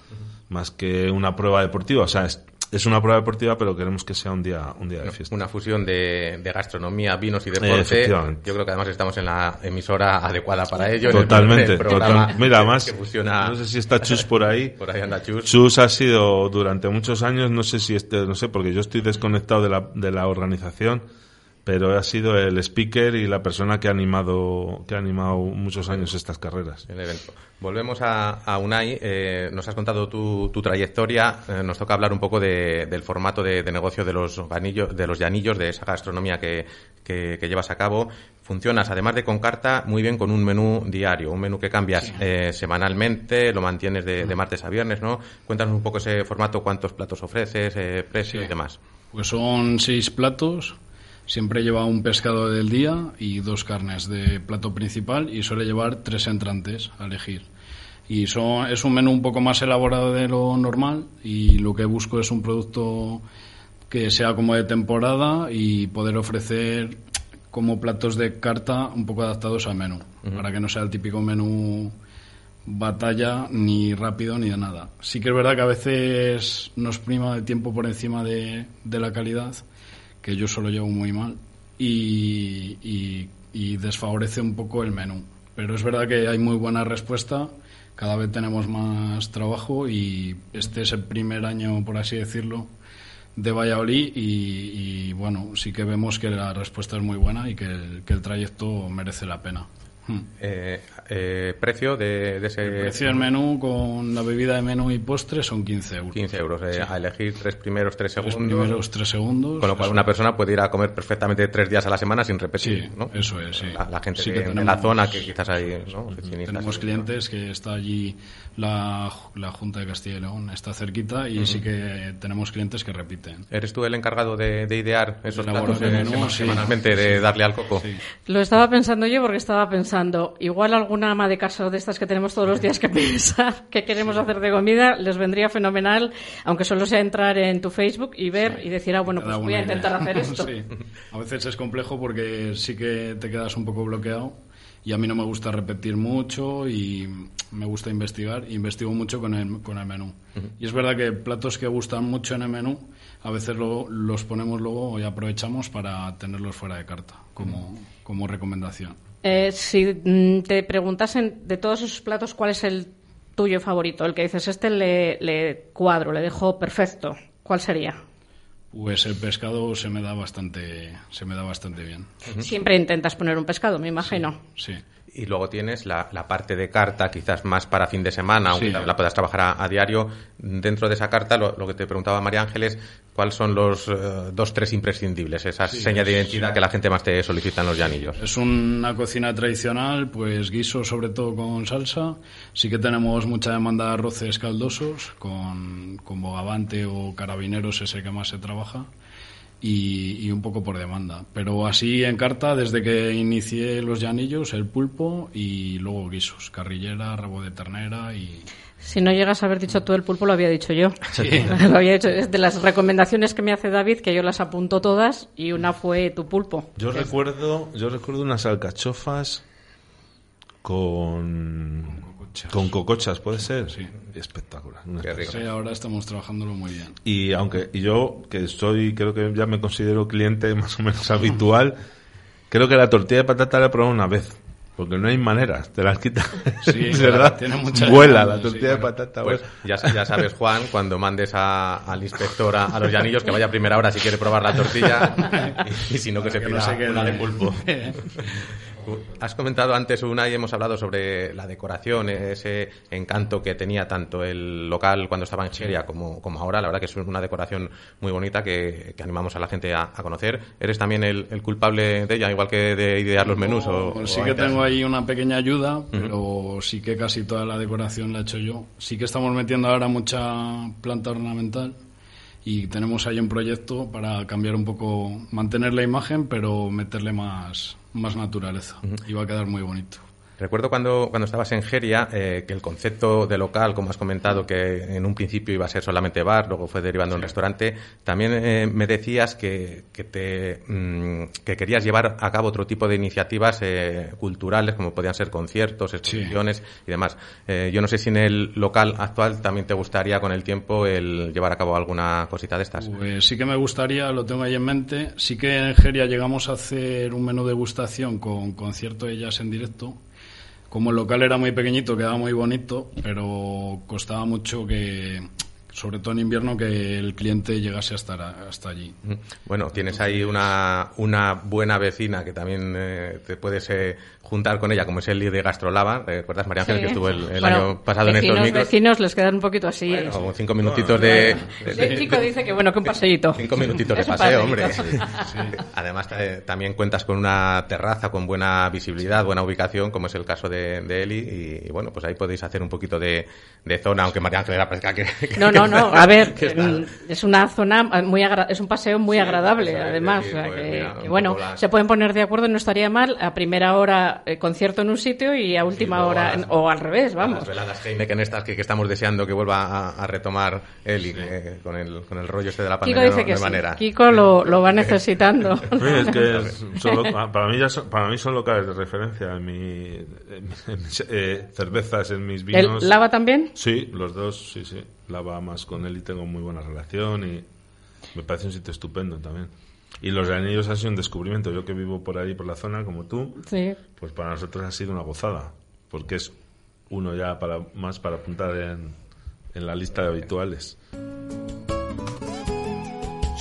más que una prueba deportiva. O sea, es, es una prueba deportiva, pero queremos que sea un día, un día de fiesta. Una fusión de, gastronomía, vinos y deporte. Yo creo que además estamos en la emisora adecuada para ello. Totalmente. Mira, más, no sé si está Chus por ahí. [laughs] por ahí anda Chus. Chus ha sido durante muchos años, no sé si este, no sé, porque yo estoy desconectado de la, de la organización pero ha sido el speaker y la persona que ha animado que ha animado muchos años estas carreras. El evento. Volvemos a, Unai. Eh, nos has contado tu, trayectoria. Eh, nos toca hablar un poco del formato de, negocio de los de los llanillos, de esa gastronomía que, llevas a cabo. Funcionas, además de con carta, muy bien con un menú diario, un menú que cambias eh, semanalmente, lo mantienes de, martes a viernes, ¿no? Cuéntanos un poco ese formato, cuántos platos ofreces, precios y demás. Pues son seis platos Siempre lleva un pescado del día y dos carnes de plato principal y suele llevar tres entrantes a elegir. Y son, es un menú un poco más elaborado de lo normal y lo que busco es un producto que sea como de temporada y poder ofrecer como platos de carta un poco adaptados al menú, para que no sea el típico menú batalla ni rápido ni de nada. Sí que es verdad que a veces nos prima el tiempo por encima de, de la calidad que yo solo llevo muy mal y, desfavorece un poco el menú. Pero es verdad que hay muy buena respuesta, cada vez tenemos más trabajo y este es el primer año, por así decirlo, de Valladolid y, bueno, sí que vemos que la respuesta es muy buena y que el, trayecto merece la pena. Hmm. Eh, eh, precio de, de ese El precio del menú con la bebida de menú y postre son 15 euros. 15 euros eh, a elegir tres primeros tres Tres segundos primeros tres segundos. con lo cual eso. una persona puede ir a comer perfectamente tres días a la semana sin repetir Sí, ¿no? eso es, sí. la, la gente Sí de, que de tenemos- la zona que quizás hay ¿no? Tenemos clientes que está allí la, la Junta de Castilla y León, está cerquita y sí que tenemos clientes que repiten. ¿Eres tú el encargado de, de idear esos platos el eh, menú, sema- sí. semanalmente, de darle al coco? Sí. Lo estaba pensando yo porque estaba pensando, igual alguna ama de casa de estas que tenemos todos los días que [laughs] pensar [laughs] que queremos hacer de comida, les vendría fenomenal, aunque solo sea entrar en tu Facebook y ver y decir, ah, bueno, pues voy a intentar idea. hacer [laughs] esto. Sí. A veces es complejo porque sí que te quedas un poco bloqueado y a mí no me gusta repetir mucho y me gusta investigar. Investigo mucho con el, con el menú. Y es verdad que platos que gustan mucho en el menú, a veces lo- los ponemos luego y aprovechamos para tenerlos fuera de carta como, como recomendación. Eh, si mm, te preguntasen de todos esos platos, ¿cuál es el tuyo favorito? El que dices, este le, le cuadro, le dejo perfecto. ¿Cuál sería? Pues el pescado se me da bastante, se me da bastante bien. Siempre intentas poner un pescado, me imagino. Sí. Y luego tienes la, la parte de carta, quizás más para fin de semana, aunque Sí. la puedas trabajar a, a diario. Dentro de esa carta, lo, lo que te preguntaba María Ángeles, ¿cuáles son los eh, dos, tres imprescindibles? Esa seña de identidad que la gente más te solicita en los llanillos. Es una cocina tradicional, pues guiso sobre todo con salsa. Sí que tenemos mucha demanda de arroces caldosos, con, con bogavante o carabineros es el que más se trabaja. Y, y un poco por demanda. Pero así en carta, desde que inicié los llanillos, el pulpo y luego guisos, carrillera, rabo de ternera y... Si no llegas a haber dicho tú el pulpo, lo había dicho yo. [laughs] lo había dicho. Es de las recomendaciones que me hace David, que yo las apunto todas, y una fue tu pulpo. Yo recuerdo, yo recuerdo unas alcachofas con con cocochas, puede ser. Sí. Espectacular. una Qué rico. Sí, ahora estamos trabajándolo muy bien. Y aunque y yo que soy, creo que ya me considero cliente más o menos [laughs] habitual, creo que la tortilla de patata la he probado una vez. Porque no hay manera, te las quitas. Sí, [laughs] es claro, verdad. tiene mucha Vuela la tortilla sí, de claro. patata. Pues ya, sa- ya sabes, Juan, cuando mandes a- al inspector a, a los llanillos que vaya a primera hora si quiere probar la tortilla [laughs] y, y si no que se pida no se quede. una de pulpo. Has comentado antes una y hemos hablado sobre la decoración, ese encanto que tenía tanto el local cuando estaba en Geria como, como ahora. La verdad que es una decoración muy bonita que, que animamos a la gente a, a conocer. ¿Eres también el, el culpable de ella, igual que de idear los menús? O, Pues o sí que antes? tengo ahí una pequeña ayuda, pero sí que casi toda la decoración la he hecho yo. Sí que estamos metiendo ahora mucha planta ornamental y tenemos ahí un proyecto para cambiar un poco, mantener la imagen, pero meterle más, más naturaleza. Y va a quedar muy bonito. Recuerdo cuando, cuando estabas en Geria eh, que el concepto de local, como has comentado, que en un principio iba a ser solamente bar, luego fue derivando en restaurante, también eh, me decías que, que, te, mm, que querías llevar a cabo otro tipo de iniciativas eh, culturales, como podían ser conciertos, exposiciones y demás. Eh, yo no sé si en el local actual también te gustaría con el tiempo el llevar a cabo alguna cosita de estas. Pues sí que me gustaría, lo tengo ahí en mente. Sí que en Geria llegamos a hacer un menú de degustación con concierto de jazz en directo. Como el local era muy pequeñito, quedaba muy bonito, pero costaba mucho que, sobre todo en invierno, que el cliente llegase a estar a- hasta allí. Bueno, tienes ahí una, una buena vecina que también eh, te puedes eh, juntar con ella, como es Eli de Gastrolava. ¿Recuerdas, María Ángel, Sí. que estuvo el, el Bueno, año pasado en vecinos, estos micros? vecinos les quedan un poquito así. Bueno, como cinco minutitos de, de- El chico dice que bueno, que un paseíto. Cinco minutitos de paseo, hombre. Además, eh, también cuentas con una terraza con buena visibilidad, buena ubicación, como es el caso de, de Eli. Y, y, bueno, pues ahí podéis hacer un poquito de, de zona, aunque María Ángel era parezca que. que- No, no, no. A ver, [laughs] es una zona muy agra- es un paseo muy agradable, además. decir, o sea, pues, que, mira, que un bueno, se pueden poner de acuerdo, no estaría mal. A primera hora eh, concierto en un sitio y a última hora a las- en- o al revés, vamos. Las veladas Heineken estas que, que estamos deseando que vuelva a, a retomar Eli eh, con, el, con el rollo este de la Kiko pandemia. dice no, que sí. manera. Kiko lo, lo va necesitando. [laughs] Sí, es que es- son lo- para mí ya son, para mí son locales de referencia en, mi, en mis- eh, cervezas, en mis ¿El vinos. lava también? Sí, los dos, sí, sí. Lava más con él y tengo muy buena relación y me parece un sitio estupendo también. Y los anillos ha sido un descubrimiento. Yo que vivo por ahí, por la zona, como tú, Sí. pues para nosotros ha sido una gozada. Porque es uno ya para más para apuntar en, en la lista de habituales.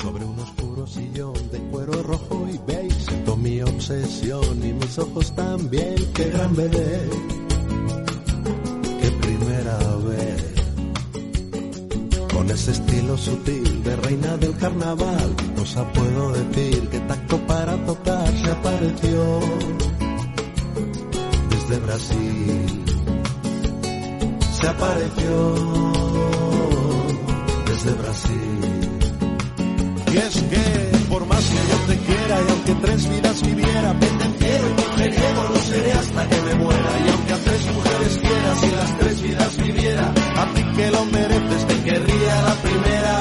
Sobre un oscuro sillón de cuero rojo y beige, mi obsesión y mis ojos también. Qué gran bebé, Con ese estilo sutil de reina del carnaval, no puedo decir que tacto para tocar se apareció desde Brasil. Se apareció desde Brasil. Y es que por más que yo te quiera y aunque tres vidas viviera, pendenciero y mujeriego lo seré hasta que me muera. Y aunque a tres mujeres quieras y las tres vidas viviera, a ti que lo mereces te querría la primera.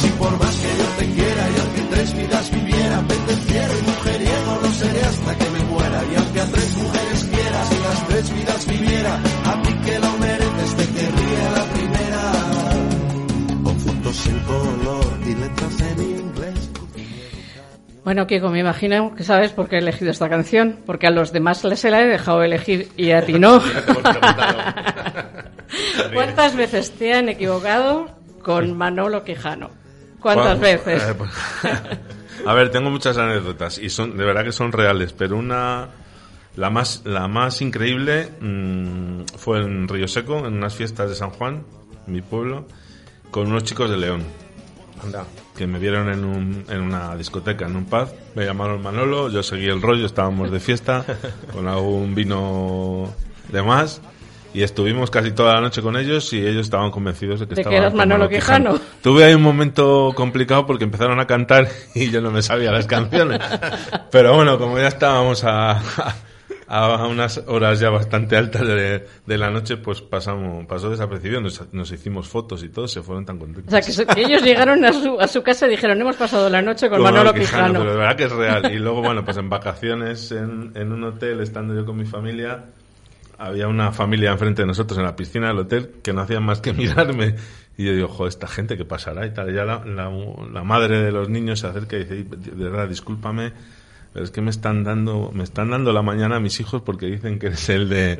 Si por más que yo te quiera y aunque tres vidas viviera, pendenciero y mujeriego lo seré hasta que me muera. Y aunque a tres mujeres quieras y las tres vidas viviera, a ti que lo mereces te querría la primera. Con fotos en color y letras en inglés. Bueno, Kiko, me imagino que sabes por qué he elegido esta canción, porque a los demás les se la he dejado elegir y a ti no. [laughs] ¿Cuántas veces te han equivocado con Manolo Quijano? ¿Cuántas Bueno, veces? eh, pues, [laughs] a ver, tengo muchas anécdotas y son de verdad que son reales, pero una la más la más increíble mm, fue en Río Seco, en unas fiestas de San Juan, mi pueblo, con unos chicos de León. Anda. Que me vieron en, un, en una discoteca, en un pub, me llamaron Manolo, yo seguí el rollo, estábamos de fiesta, [laughs] con algún vino de más, y estuvimos casi toda la noche con ellos y ellos estaban convencidos de que De que estaba eras Manolo Quijano. Tuve ahí un momento complicado porque empezaron a cantar [laughs] y yo no me sabía las canciones. [laughs] Pero bueno, como ya estábamos a, a unas horas ya bastante altas de, de la noche, pues pasamos, pasó desapercibido. Nos, nos hicimos fotos y todo, se fueron tan contentos. O sea, que, que ellos llegaron a su, a su casa y dijeron, hemos pasado la noche con Con Manolo Manolo Quijano. Pero de verdad que es real. Y luego, bueno, pues en vacaciones en, en un hotel, estando yo con mi familia, había una familia enfrente de nosotros en la piscina del hotel que no hacían más que [laughs] mirarme. Y yo digo, joder, esta gente que pasará y tal. Y ya la, la, la madre de los niños se acerca y dice, de verdad, discúlpame, pero es que me están dando, me están dando la mañana a mis hijos porque dicen que eres el de,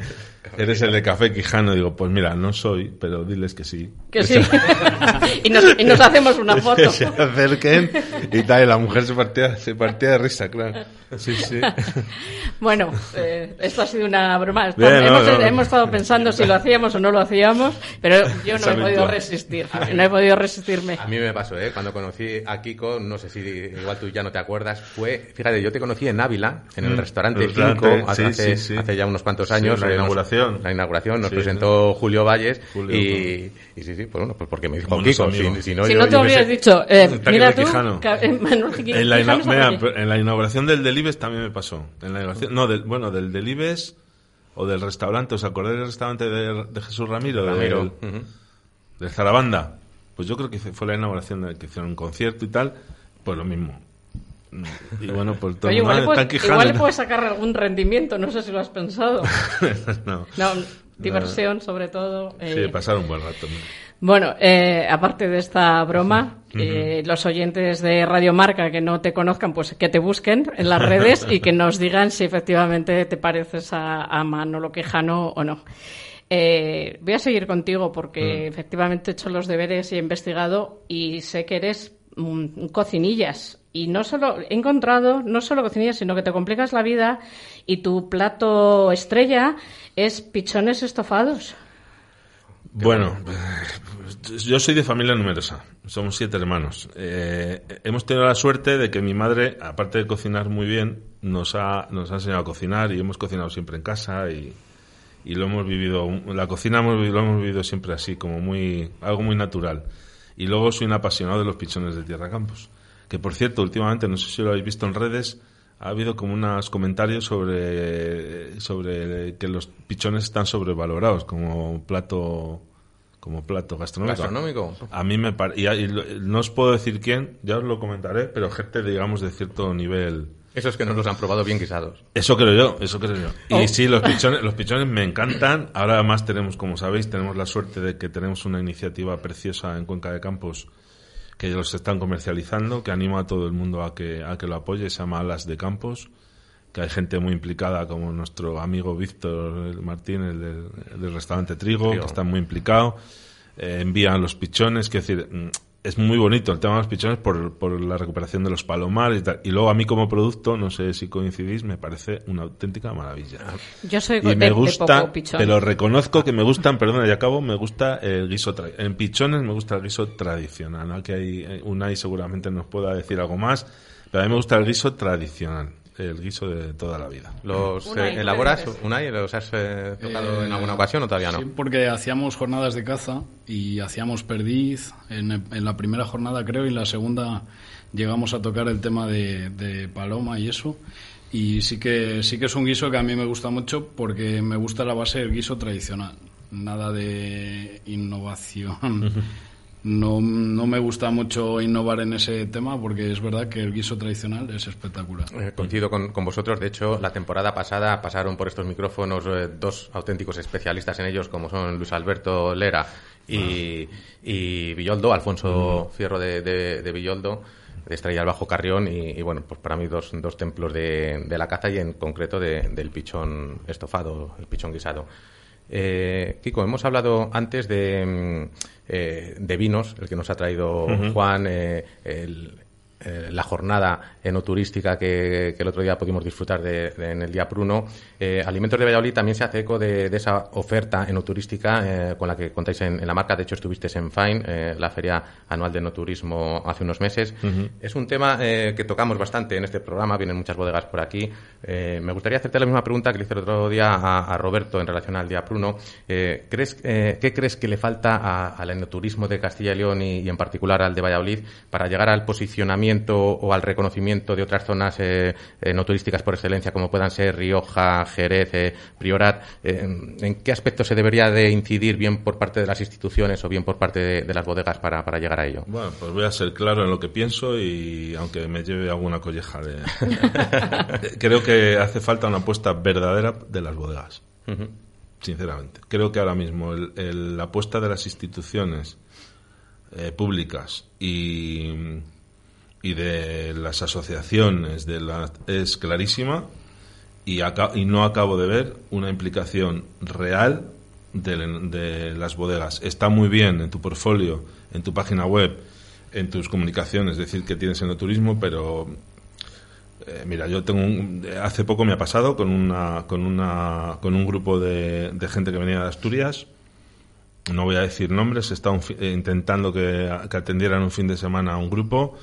eres el de Café Quijano. digo, pues mira, no soy, pero diles que sí. Que [laughs] sí. [laughs] y, nos, y nos hacemos una [laughs] foto. Que se acerquen y tal, y la mujer se partía, se partía de risa, claro. Sí, sí. Bueno, eh, esto ha sido una broma. Bien, no, hemos, no, no. hemos estado pensando si lo hacíamos o no lo hacíamos, pero yo no Esa he podido resistir. No he podido resistirme. A mí me pasó, ¿eh? Cuando conocí a Kiko, no sé si igual tú ya no te acuerdas, fue, fíjate, yo te conocí en Ávila, en el Mm, restaurante el restaurante, 5, hace, sí, hace, sí, sí. hace ya unos cuantos Sí, años. la eh, nos- inauguración. la inauguración, nos Sí, presentó Julio Valles Julio, y, y sí, sí, pues bueno, pues porque me dijo Kiko, si, si no, si yo- no te yo qué hubieras sé. dicho, eh, mira tú, eh, Manuel Quijano En la, mira, en la inauguración del Delibes también me pasó. En la inauguración, no, del, bueno, del Delibes o del restaurante. ¿Os acordáis del restaurante de, de Jesús Ramiro? Ramiro, Del, ujú. del Zarabanda. Pues yo creo que fue la inauguración de que hicieron un concierto y tal. Pues lo mismo. Y bueno, pues todo Oye, igual, puedes, le puedes sacar algún rendimiento, no sé si lo has pensado. [laughs] no. No, diversión sobre todo. eh, Sí, pasar un buen rato. ¿no? Bueno, eh, aparte de esta broma, eh, los oyentes de Radio Marca que no te conozcan, pues que te busquen en las redes y que nos digan si efectivamente te pareces a, a Manolo Quijano o no. Eh, voy a seguir contigo porque efectivamente he hecho los deberes y he investigado y sé que eres mm, cocinillas. Y no solo he encontrado, no solo cocinillas, sino que te complicas la vida y tu plato estrella es pichones estofados. Bueno, pues, yo soy de familia numerosa. Somos siete hermanos. Eh, hemos tenido la suerte de que mi madre, aparte de cocinar muy bien, nos ha, nos ha enseñado a cocinar y hemos cocinado siempre en casa y, y lo hemos vivido. La cocina lo hemos vivido siempre así, como muy algo muy natural. Y luego soy un apasionado de los pichones de Tierra Campos. Que por cierto, últimamente, no sé si lo habéis visto en redes, ha habido como unos comentarios sobre, sobre que los pichones están sobrevalorados como plato como plato gastronómico. Gastronómico. A mí me parece, no os puedo decir quién, ya os lo comentaré, pero gente, digamos, de cierto nivel. Esos que nos los han probado bien guisados. Eso creo yo, eso creo yo. Oh. Y sí, los pichones, los pichones me encantan. Ahora además tenemos, como sabéis, tenemos la suerte de que tenemos una iniciativa preciosa en Cuenca de Campos que los están comercializando, que animo a todo el mundo a que, a que lo apoye, se llama Alas de Campos, que hay gente muy implicada como nuestro amigo Víctor Martín, el del, el del restaurante Trigo, Trigo. que está muy implicado. Eh, envían los pichones, quiero decir, es muy bonito el tema de los pichones por, por la recuperación de los palomares y tal. Y luego a mí como producto, no sé si coincidís, me parece una auténtica maravilla. Yo soy Y me gusta, poco pichón. pero reconozco que me gustan, perdona, y acabo, me gusta el guiso En pichones me gusta el guiso tradicional, ¿no? Que hay, eh, Unai seguramente nos pueda decir algo más, pero a mí me gusta el guiso tradicional, el guiso de toda la vida. ¿Los eh, ¿qué elaboras? Unai? ¿Los has eh, tocado Eh, en alguna ocasión o todavía no? Sí, porque hacíamos jornadas de caza y hacíamos perdiz en, en la primera jornada, creo, y en la segunda llegamos a tocar el tema de, de paloma y eso. Y sí que, sí que es un guiso que a mí me gusta mucho porque me gusta la base del guiso tradicional. Nada de innovación. [laughs] No, no me gusta mucho innovar en ese tema porque es verdad que el guiso tradicional es espectacular. Eh, coincido con, con vosotros. De hecho, la temporada pasada pasaron por estos micrófonos eh, dos auténticos especialistas en ellos, como son Luis Alberto Lera y, y Villoldo, Alfonso Fierro de, de- de Villoldo, de Estrella al Bajo Carrión. Y, y, bueno, pues para mí dos, dos templos de, de la caza y en concreto de- del pichón estofado, el pichón guisado. Eh, Kiko, hemos hablado antes de, mm, eh, de vinos, el que nos ha traído Juan, eh, el- eh, la jornada enoturística que, que el otro día pudimos disfrutar de, de- en el Día Pruno. Eh, Alimentos de Valladolid también se hace eco de, de esa oferta enoturística eh, con la que contáis en, en la marca. De hecho, estuvisteis en FINE, la feria anual de enoturismo, hace unos meses. Es un tema que tocamos bastante en este programa, vienen muchas bodegas por aquí. Me gustaría hacerte la misma pregunta que le hice el otro día a, a Roberto en relación al Día Pruno. ¿crees, ¿Qué crees que le falta al enoturismo de Castilla y León y, y en particular al de Valladolid para llegar al posicionamiento o al reconocimiento de otras zonas eh, enoturísticas por excelencia como puedan ser Rioja, Jerez, eh, Priorat? Eh, ¿En qué aspectos se debería de incidir bien por parte de las instituciones o bien por parte de, de las bodegas para, para llegar a ello? Bueno, pues voy a ser claro en lo que pienso y aunque me lleve alguna colleja de... [laughs] Creo que hace falta una apuesta verdadera de las bodegas, sinceramente. Creo que ahora mismo el- el- la apuesta de las instituciones eh, públicas y, y de las asociaciones de la, es clarísima y, aca- y no acabo de ver una implicación real de, de las bodegas. Está muy bien en tu portfolio, en tu página web, en tus comunicaciones, decir que tienes enoturismo, pero eh, mira, yo tengo un- hace poco me ha pasado con una con una con un grupo de, de gente que venía de Asturias. No voy a decir nombres, estaba un eh, intentando que atendieran un fin de semana a un grupo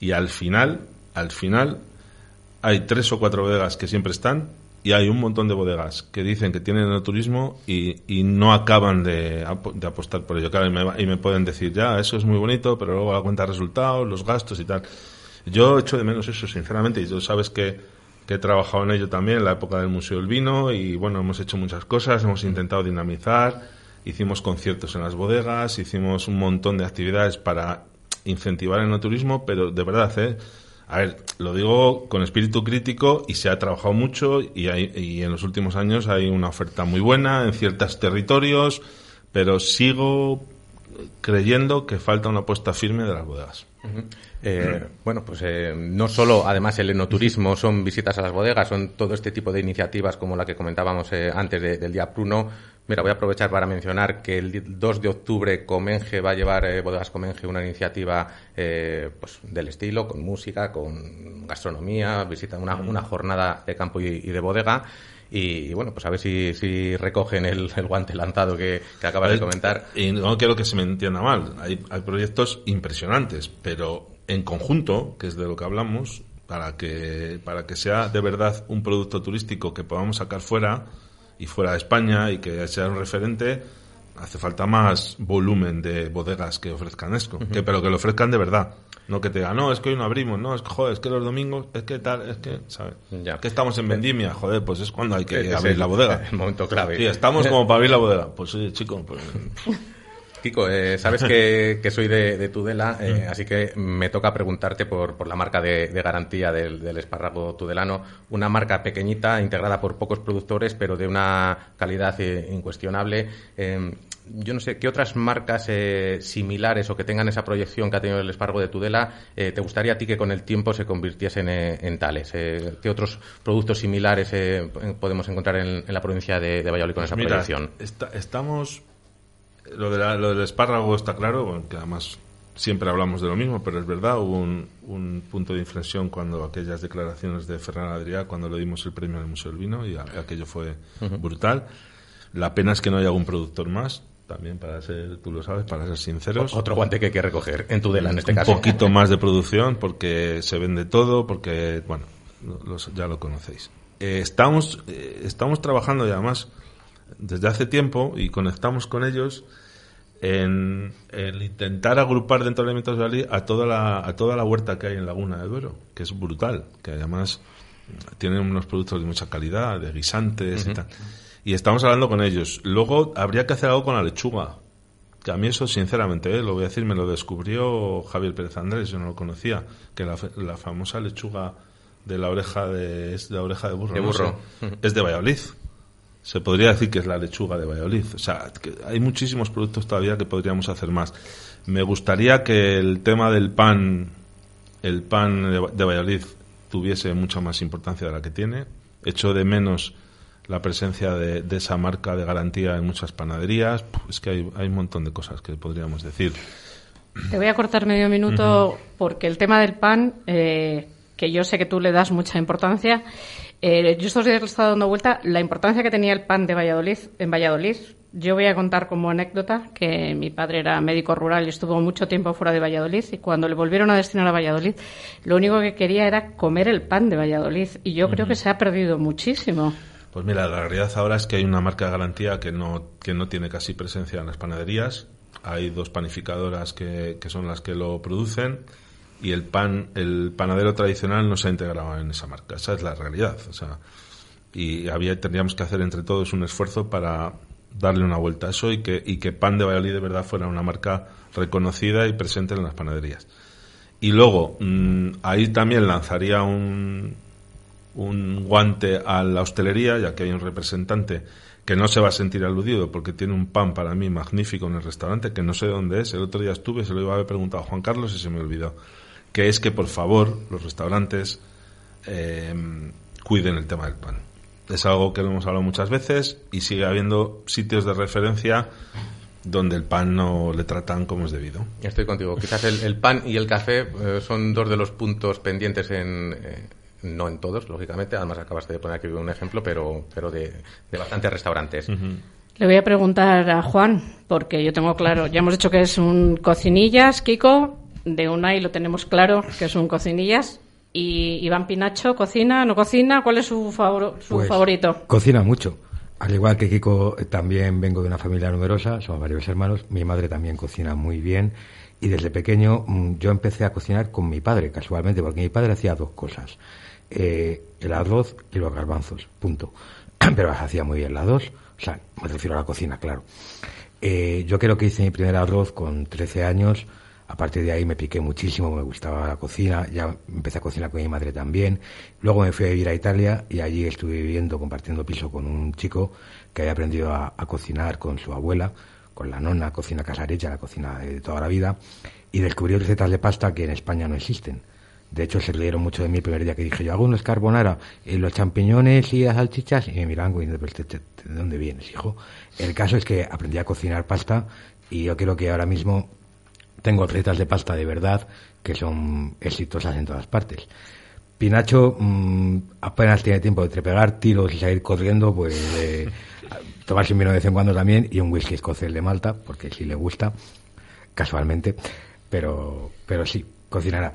y al final, al final hay tres o cuatro bodegas que siempre están y hay un montón de bodegas que dicen que tienen enoturismo y, y no acaban de, de apostar por ello. Claro, y me, y me pueden decir, ya, eso es muy bonito, pero luego la cuenta de resultados, los gastos y tal. Yo echo de menos eso, sinceramente, y tú sabes que, que he trabajado en ello también en la época del Museo del Vino y bueno, hemos hecho muchas cosas, hemos intentado dinamizar, hicimos conciertos en las bodegas, hicimos un montón de actividades para incentivar el enoturismo, pero de verdad, ¿eh? A ver, lo digo con espíritu crítico y se ha trabajado mucho y, hay, y en los últimos años hay una oferta muy buena en ciertos territorios, pero sigo creyendo que falta una apuesta firme de las bodegas. Eh, bueno, pues eh, no solo, además, el enoturismo son visitas a las bodegas, son todo este tipo de iniciativas como la que comentábamos antes de- del Día Pruno. Mira, voy a aprovechar para mencionar que el di- 2 de octubre Comenge va a llevar, eh, Bodegas Comenge, una iniciativa eh, pues, del estilo, con música, con gastronomía, visita una, una jornada de campo y, y de bodega. Y, y, bueno, pues a ver si, si recogen el, el guante lanzado que, que acabas de comentar. Y no quiero que se me entienda mal. Hay, hay proyectos impresionantes, pero en conjunto, que es de lo que hablamos, para que, para que sea de verdad un producto turístico que podamos sacar fuera y fuera de España y que sea un referente, hace falta más volumen de bodegas que ofrezcan esto, que, pero que lo ofrezcan de verdad. No que te digan, no, es que hoy no abrimos, no, es que, joder, es que los domingos, es que tal, es que, ¿sabes? Ya. Que estamos en vendimia, joder, pues es cuando hay que es abrir el- la bodega. el [laughs] momento clave. Sí, estamos como para abrir la bodega. Pues oye, chico, pues... [laughs] Kiko, eh, sabes que, [laughs] que soy de, de Tudela, eh, así que me toca preguntarte por, por la marca de, de garantía del, del espárrago tudelano. Una marca pequeñita, integrada por pocos productores, pero de una calidad eh, incuestionable. Eh, yo no sé, ¿qué otras marcas eh, similares o que tengan esa proyección que ha tenido el espárrago de Tudela eh, te gustaría a ti que con el tiempo se convirtiesen en tales? Eh, ¿Qué otros productos similares eh, podemos encontrar en, en la provincia de, de Valladolid con esa Pues Mira, proyección? esta- estamos. Lo, de la- lo del espárrago está claro, que además siempre hablamos de lo mismo, pero es verdad, hubo un, un punto de inflexión cuando aquellas declaraciones de Ferran Adrià, cuando le dimos el premio al Museo del Vino, y a- aquello fue brutal. La pena es que no haya algún productor más, también para ser, tú lo sabes, para ser sinceros. Otro guante que hay que recoger en Tudela, en este un caso. poquito más de producción porque se vende todo, porque, bueno, los- ya lo conocéis. Eh, estamos, eh, estamos trabajando y además desde hace tiempo y conectamos con ellos en, en intentar agrupar dentro de Alimentos de Valí a toda la, a toda la huerta que hay en Laguna de Duero, que es brutal, que además tienen unos productos de mucha calidad, de guisantes y tal. Y estamos hablando con ellos. Luego habría que hacer algo con la lechuga. Que a mí eso, sinceramente, eh, lo voy a decir, me lo descubrió Javier Pérez Andrés, yo no lo conocía, que la, la famosa lechuga de la oreja de, es de la oreja de burro, es de Valladolid. Se podría decir que es la lechuga de Valladolid. O sea, que hay muchísimos productos todavía que podríamos hacer más. Me gustaría que el tema del pan, el pan de, Valladolid, tuviese mucha más importancia de la que tiene. Echo de menos la presencia de, de esa marca de garantía en muchas panaderías. Es que hay, hay un montón de cosas que podríamos decir. Te voy a cortar medio minuto porque el tema del pan, eh, que yo sé que tú le das mucha importancia, eh, yo estos días le he estado dando vuelta la importancia que tenía el pan de Valladolid en Valladolid. Yo voy a contar como anécdota que mi padre era médico rural y estuvo mucho tiempo fuera de Valladolid y cuando le volvieron a destinar a Valladolid, lo único que quería era comer el pan de Valladolid y yo creo que se ha perdido muchísimo. Pues mira, la realidad ahora es que hay una marca de garantía que no, que no tiene casi presencia en las panaderías. Hay dos panificadoras que, que son las que lo producen y el pan, el panadero tradicional no se ha integrado en esa marca. Esa es la realidad. O sea, y había, tendríamos que hacer entre todos un esfuerzo para darle una vuelta a eso y que, y que Pan de Valladolid de verdad fuera una marca reconocida y presente en las panaderías. Y luego, mm, ahí también lanzaría un, un guante a la hostelería, ya que hay un representante que no se va a sentir aludido porque tiene un pan para mí magnífico en el restaurante, que no sé dónde es. El otro día estuve, se lo iba a haber preguntado a Juan Carlos y se me olvidó. Que es que, por favor, los restaurantes eh, cuiden el tema del pan. Es algo que lo hemos hablado muchas veces y sigue habiendo sitios de referencia donde el pan no le tratan como es debido. Estoy contigo. Quizás el, el pan y el café eh, son dos de los puntos pendientes en... eh, no en todos, lógicamente. Además, acabaste de poner aquí un ejemplo, pero, pero de, de bastantes restaurantes. Le voy a preguntar a Juan, porque yo tengo claro, ya hemos dicho que es un cocinillas, Kiko, de Unai lo tenemos claro que es un cocinillas. Y Iván Pinacho, ¿cocina? ¿No cocina? ¿Cuál es su, favor- su Pues, favorito? Cocina mucho. Al igual que Kiko, también vengo de una familia numerosa, somos varios hermanos. Mi madre también cocina muy bien. Y desde pequeño mm, yo empecé a cocinar con mi padre, casualmente, porque mi padre hacía dos cosas. Eh, el arroz y los garbanzos, punto. [clears throat] Pero las hacía muy bien las dos. O sea, me refiero a la cocina, claro. Eh, yo creo que hice mi primer arroz con 13 años. A partir de ahí me piqué muchísimo, me gustaba la cocina. Ya empecé a cocinar con mi madre también. Luego me fui a vivir a Italia y allí estuve viviendo, compartiendo piso con un chico que había aprendido a, cocinar con su abuela, con la nonna, cocina casarecha, la cocina de toda la vida. Y descubrí recetas de pasta que en España no existen. De hecho, se rieron mucho de mí el primer día que dije yo hago unos carbonara, y los champiñones y las salchichas, y me como diciendo, "Pero este- este, ¿de dónde vienes, hijo? El caso es que aprendí a cocinar pasta y yo creo que ahora mismo tengo recetas de pasta de verdad que son exitosas en todas partes. Pinacho mm, apenas tiene tiempo de trepegar tiros y salir corriendo, pues eh, tomarse un vino de vez en cuando también y un whisky escocés de Malta, porque sí le gusta, casualmente, pero, pero sí, cocinará.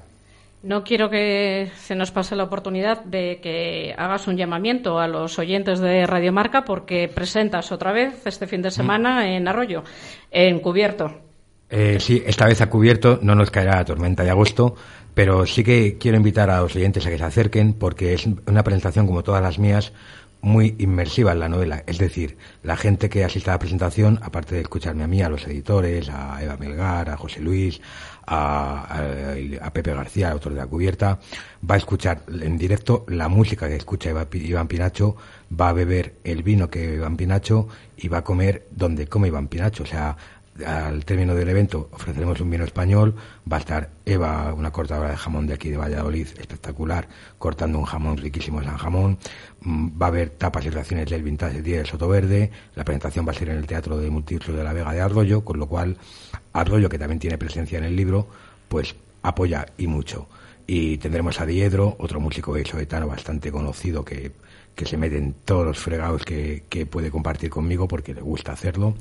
No quiero que se nos pase la oportunidad de que hagas un llamamiento a los oyentes de Radio Marca porque presentas otra vez este fin de semana en Arroyo, en Cubierto. Eh, sí, esta vez a cubierto, no nos caerá la tormenta de agosto, pero sí que quiero invitar a los oyentes a que se acerquen porque es una presentación como todas las mías muy inmersiva en la novela. Es decir, la gente que asista a la presentación, aparte de escucharme a mí, a los editores, a Eva Melgar, a José Luis, a, a- a Pepe García, autor de La Cubierta, va a escuchar en directo la música que escucha Eva Iván Pinacho, va a beber el vino que Iván Pinacho y va a comer donde come Iván Pinacho. O sea, al término del evento ofreceremos un vino español, va a estar Eva, una cortadora de jamón de aquí de Valladolid, espectacular, cortando un jamón riquísimo San Jamón, Mm, va a haber tapas y reacciones del Vintage Día del Soto Verde, la presentación va a ser en el Teatro de Multiuso de la Vega de Arroyo, con lo cual Arroyo, que también tiene presencia en el libro, pues apoya y mucho. Y tendremos a Diedro, otro músico soetano bastante conocido que, que se mete en todos los fregados que, que puede compartir conmigo porque le gusta hacerlo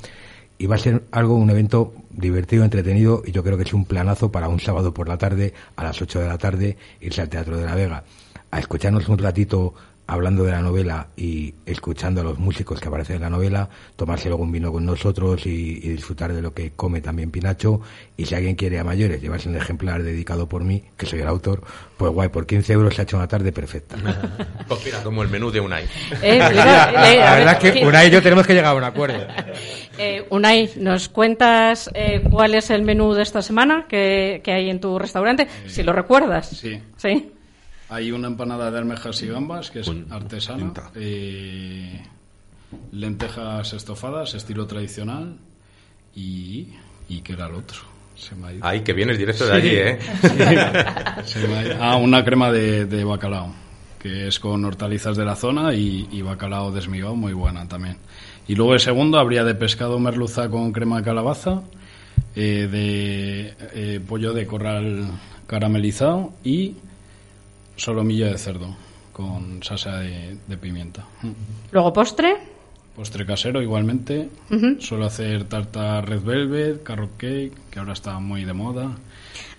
y va a ser algo, un evento divertido, entretenido y yo creo que es un planazo para un sábado por la tarde, a las 8 de la tarde, irse al Teatro de la Vega, a escucharnos un ratito hablando de la novela y escuchando a los músicos que aparecen en la novela, tomarse algún vino con nosotros y, disfrutar de lo que come también Pinacho. Y si alguien quiere a mayores llevarse un ejemplar dedicado por mí, que soy el autor, pues guay, por 15 euros se ha hecho una tarde perfecta. [laughs] pues mira, como el menú de Unai. [laughs] Eh, la verdad es que Unai y yo tenemos que llegar a un acuerdo. [laughs] Eh, Unai, ¿nos cuentas eh, cuál es el menú de esta semana que, que hay en tu restaurante? Si lo recuerdas. Sí. Sí. Hay una empanada de almejas y gambas que es artesana. Eh, lentejas estofadas, estilo tradicional. Y, y ¿qué era el otro? Se me ha ido. Ay, que vienes directo de allí, ¿eh? [laughs] Ah, una crema de, de, bacalao, que es con hortalizas de la zona y, y, bacalao desmigado, muy buena también. Y luego el segundo habría de pescado merluza con crema de calabaza, eh, de eh, pollo de corral caramelizado y solomillo de cerdo con salsa de, pimienta. Luego postre. Postre casero igualmente. Suelo hacer tarta red velvet, carrot cake, que ahora está muy de moda.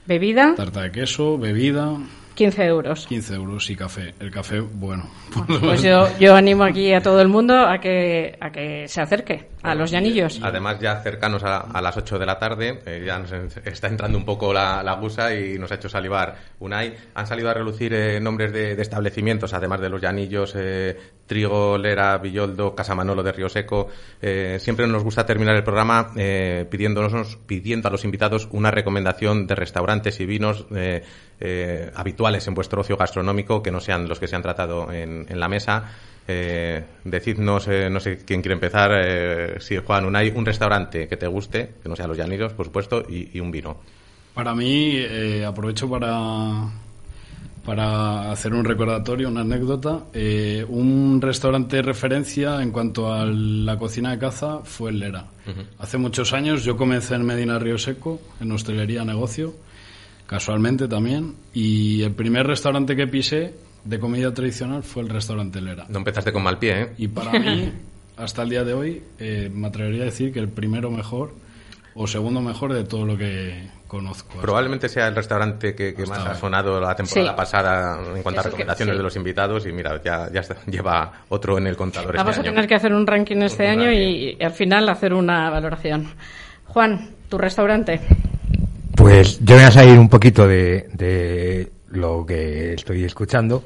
Bebida. Tarta de queso, bebida. 15 euros. 15 euros y café. El café, bueno. [laughs] Pues yo, yo animo aquí a todo el mundo a que, a que se acerque a los llanillos. Además, ya cercanos a, las 8 de la tarde, eh, ya nos está entrando un poco la, la, gusa y nos ha hecho salivar Unai. Han salido a relucir eh, nombres de, establecimientos, además de los llanillos, eh, Trigo, Lera, Villoldo, Casamanolo de Río Seco. siempre nos gusta terminar el programa pidiéndonos, pidiendo a los invitados una recomendación de restaurantes y vinos habituales en vuestro ocio gastronómico, que no sean los que se han tratado en, en la mesa. Eh, decidnos, eh, no sé quién quiere empezar, eh, si Juan, un, un restaurante que te guste, que no sea los llanidos, por supuesto, y, un vino. Para mí, eh, aprovecho para, para hacer un recordatorio, una anécdota. un restaurante de referencia en cuanto a la cocina de caza fue el Lera. Hace muchos años yo comencé en Medina Río Seco, en hostelería negocio, casualmente también, y el primer restaurante que pisé de comida tradicional fue el restaurante Lera. No empezaste con mal pie, ¿eh? Y para mí, [laughs] hasta el día de hoy, eh, me atrevería a decir que el primero mejor o segundo mejor de todo lo que conozco. Probablemente sea el restaurante que, más ha sonado la temporada pasada en cuanto a recomendaciones de los invitados y mira, ya, ya [laughs] lleva otro en el contador. Vamos este a tener que hacer un ranking este año y, al final hacer una valoración. Juan, tu restaurante. Pues yo voy a salir un poquito de lo que estoy escuchando.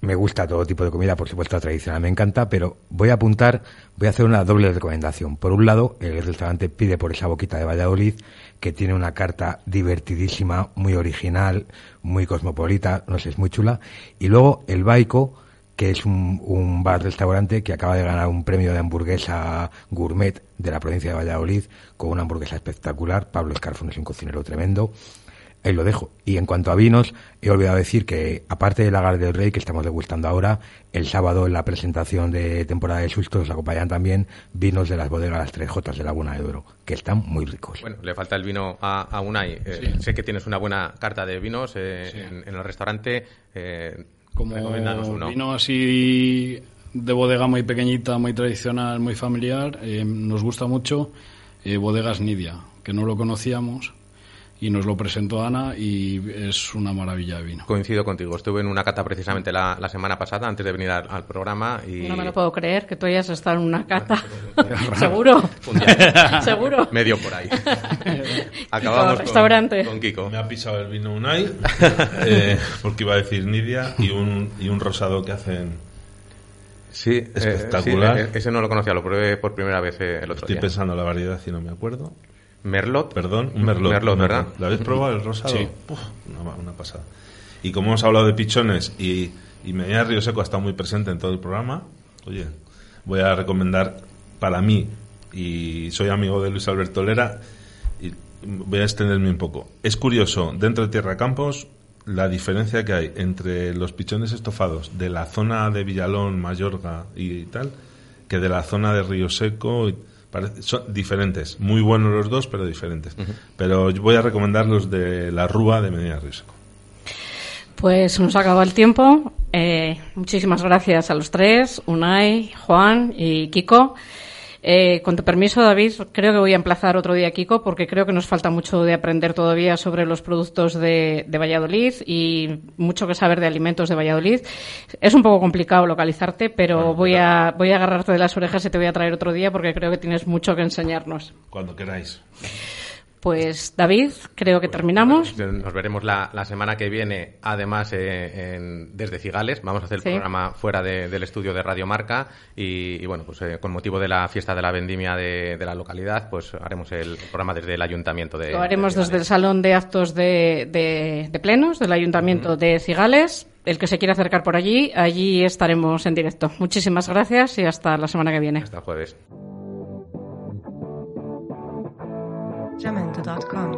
Me gusta todo tipo de comida, por supuesto, tradicional me encanta, pero voy a apuntar, voy a hacer una doble recomendación. Por un lado, el restaurante pide por esa boquita de Valladolid, que tiene una carta divertidísima, muy original, muy cosmopolita, no sé, es muy chula. Y luego el Baico, que es un, un bar-restaurante que acaba de ganar un premio de hamburguesa gourmet de la provincia de Valladolid, con una hamburguesa espectacular. Pablo Escarfón es un cocinero tremendo ahí lo dejo. Y en cuanto a vinos, he olvidado decir que, aparte del Lagar del Rey, que estamos degustando ahora, el sábado en la presentación de temporada de sustos nos acompañan también vinos de las bodegas Las Tres Jotas de Laguna de Oro, que están muy ricos. Bueno, le falta el vino a, a Unai. Eh, sé que tienes una buena carta de vinos eh, en, el restaurante. Eh, Como vino así de bodega muy pequeñita, muy tradicional, muy familiar, nos gusta mucho Bodegas Nidia, que no lo conocíamos y nos lo presentó Ana y es una maravilla de vino. Coincido contigo, estuve en una cata precisamente la, semana pasada antes de venir al, programa y... No me lo puedo creer que tú hayas estado en una cata. [laughs] ¿Seguro? [laughs] ¿Seguro? Medio por ahí. [laughs] Acabamos restaurante. Con, Kiko. Me ha pisado el vino Unai eh, porque iba a decir Nidia y un, y un rosado que hacen Sí, eh, espectacular. Eh, ese no lo conocía, lo probé por primera vez el otro Estoy día. Estoy pensando la variedad y no me acuerdo. Merlot. Perdón, Merlot. Merlot, ¿verdad? ¿Lo habéis probado el rosado? Sí. una, pasada. Y como hemos hablado de pichones y, y Medina Río Seco ha estado muy presente en todo el programa, oye, voy a recomendar para mí, y soy amigo de Luis Alberto Lera, voy a extenderme un poco. Es curioso, dentro de Tierra Campos, la diferencia que hay entre los pichones estofados de la zona de Villalón, Mayorga y tal, que de la zona de Río Seco. Son diferentes. Muy buenos los dos, pero diferentes. Pero voy a recomendar los de la Rúa de Medina Río Seco. Pues nos ha acabado el tiempo. Eh, muchísimas gracias a los tres, Unai, Juan y Kiko. Eh, con tu permiso, David, creo que voy a emplazar otro día Kiko porque creo que nos falta mucho de aprender todavía sobre los productos de, Valladolid y mucho que saber de alimentos de Valladolid. Es un poco complicado localizarte, pero voy a, voy a agarrarte de las orejas y te voy a traer otro día porque creo que tienes mucho que enseñarnos. Cuando queráis. Pues David, creo que terminamos. Nos veremos la, semana que viene, además eh, desde Cigales. Vamos a hacer el programa fuera del estudio de Radio Marca y, bueno, pues eh, con motivo de la fiesta de la vendimia de, la localidad, pues haremos el programa desde el ayuntamiento de. Lo haremos desde el salón de actos de, plenos del ayuntamiento de Cigales. El que se quiera acercar por allí, allí estaremos en directo. Muchísimas gracias y hasta la semana que viene. Hasta el jueves. jamendo.com.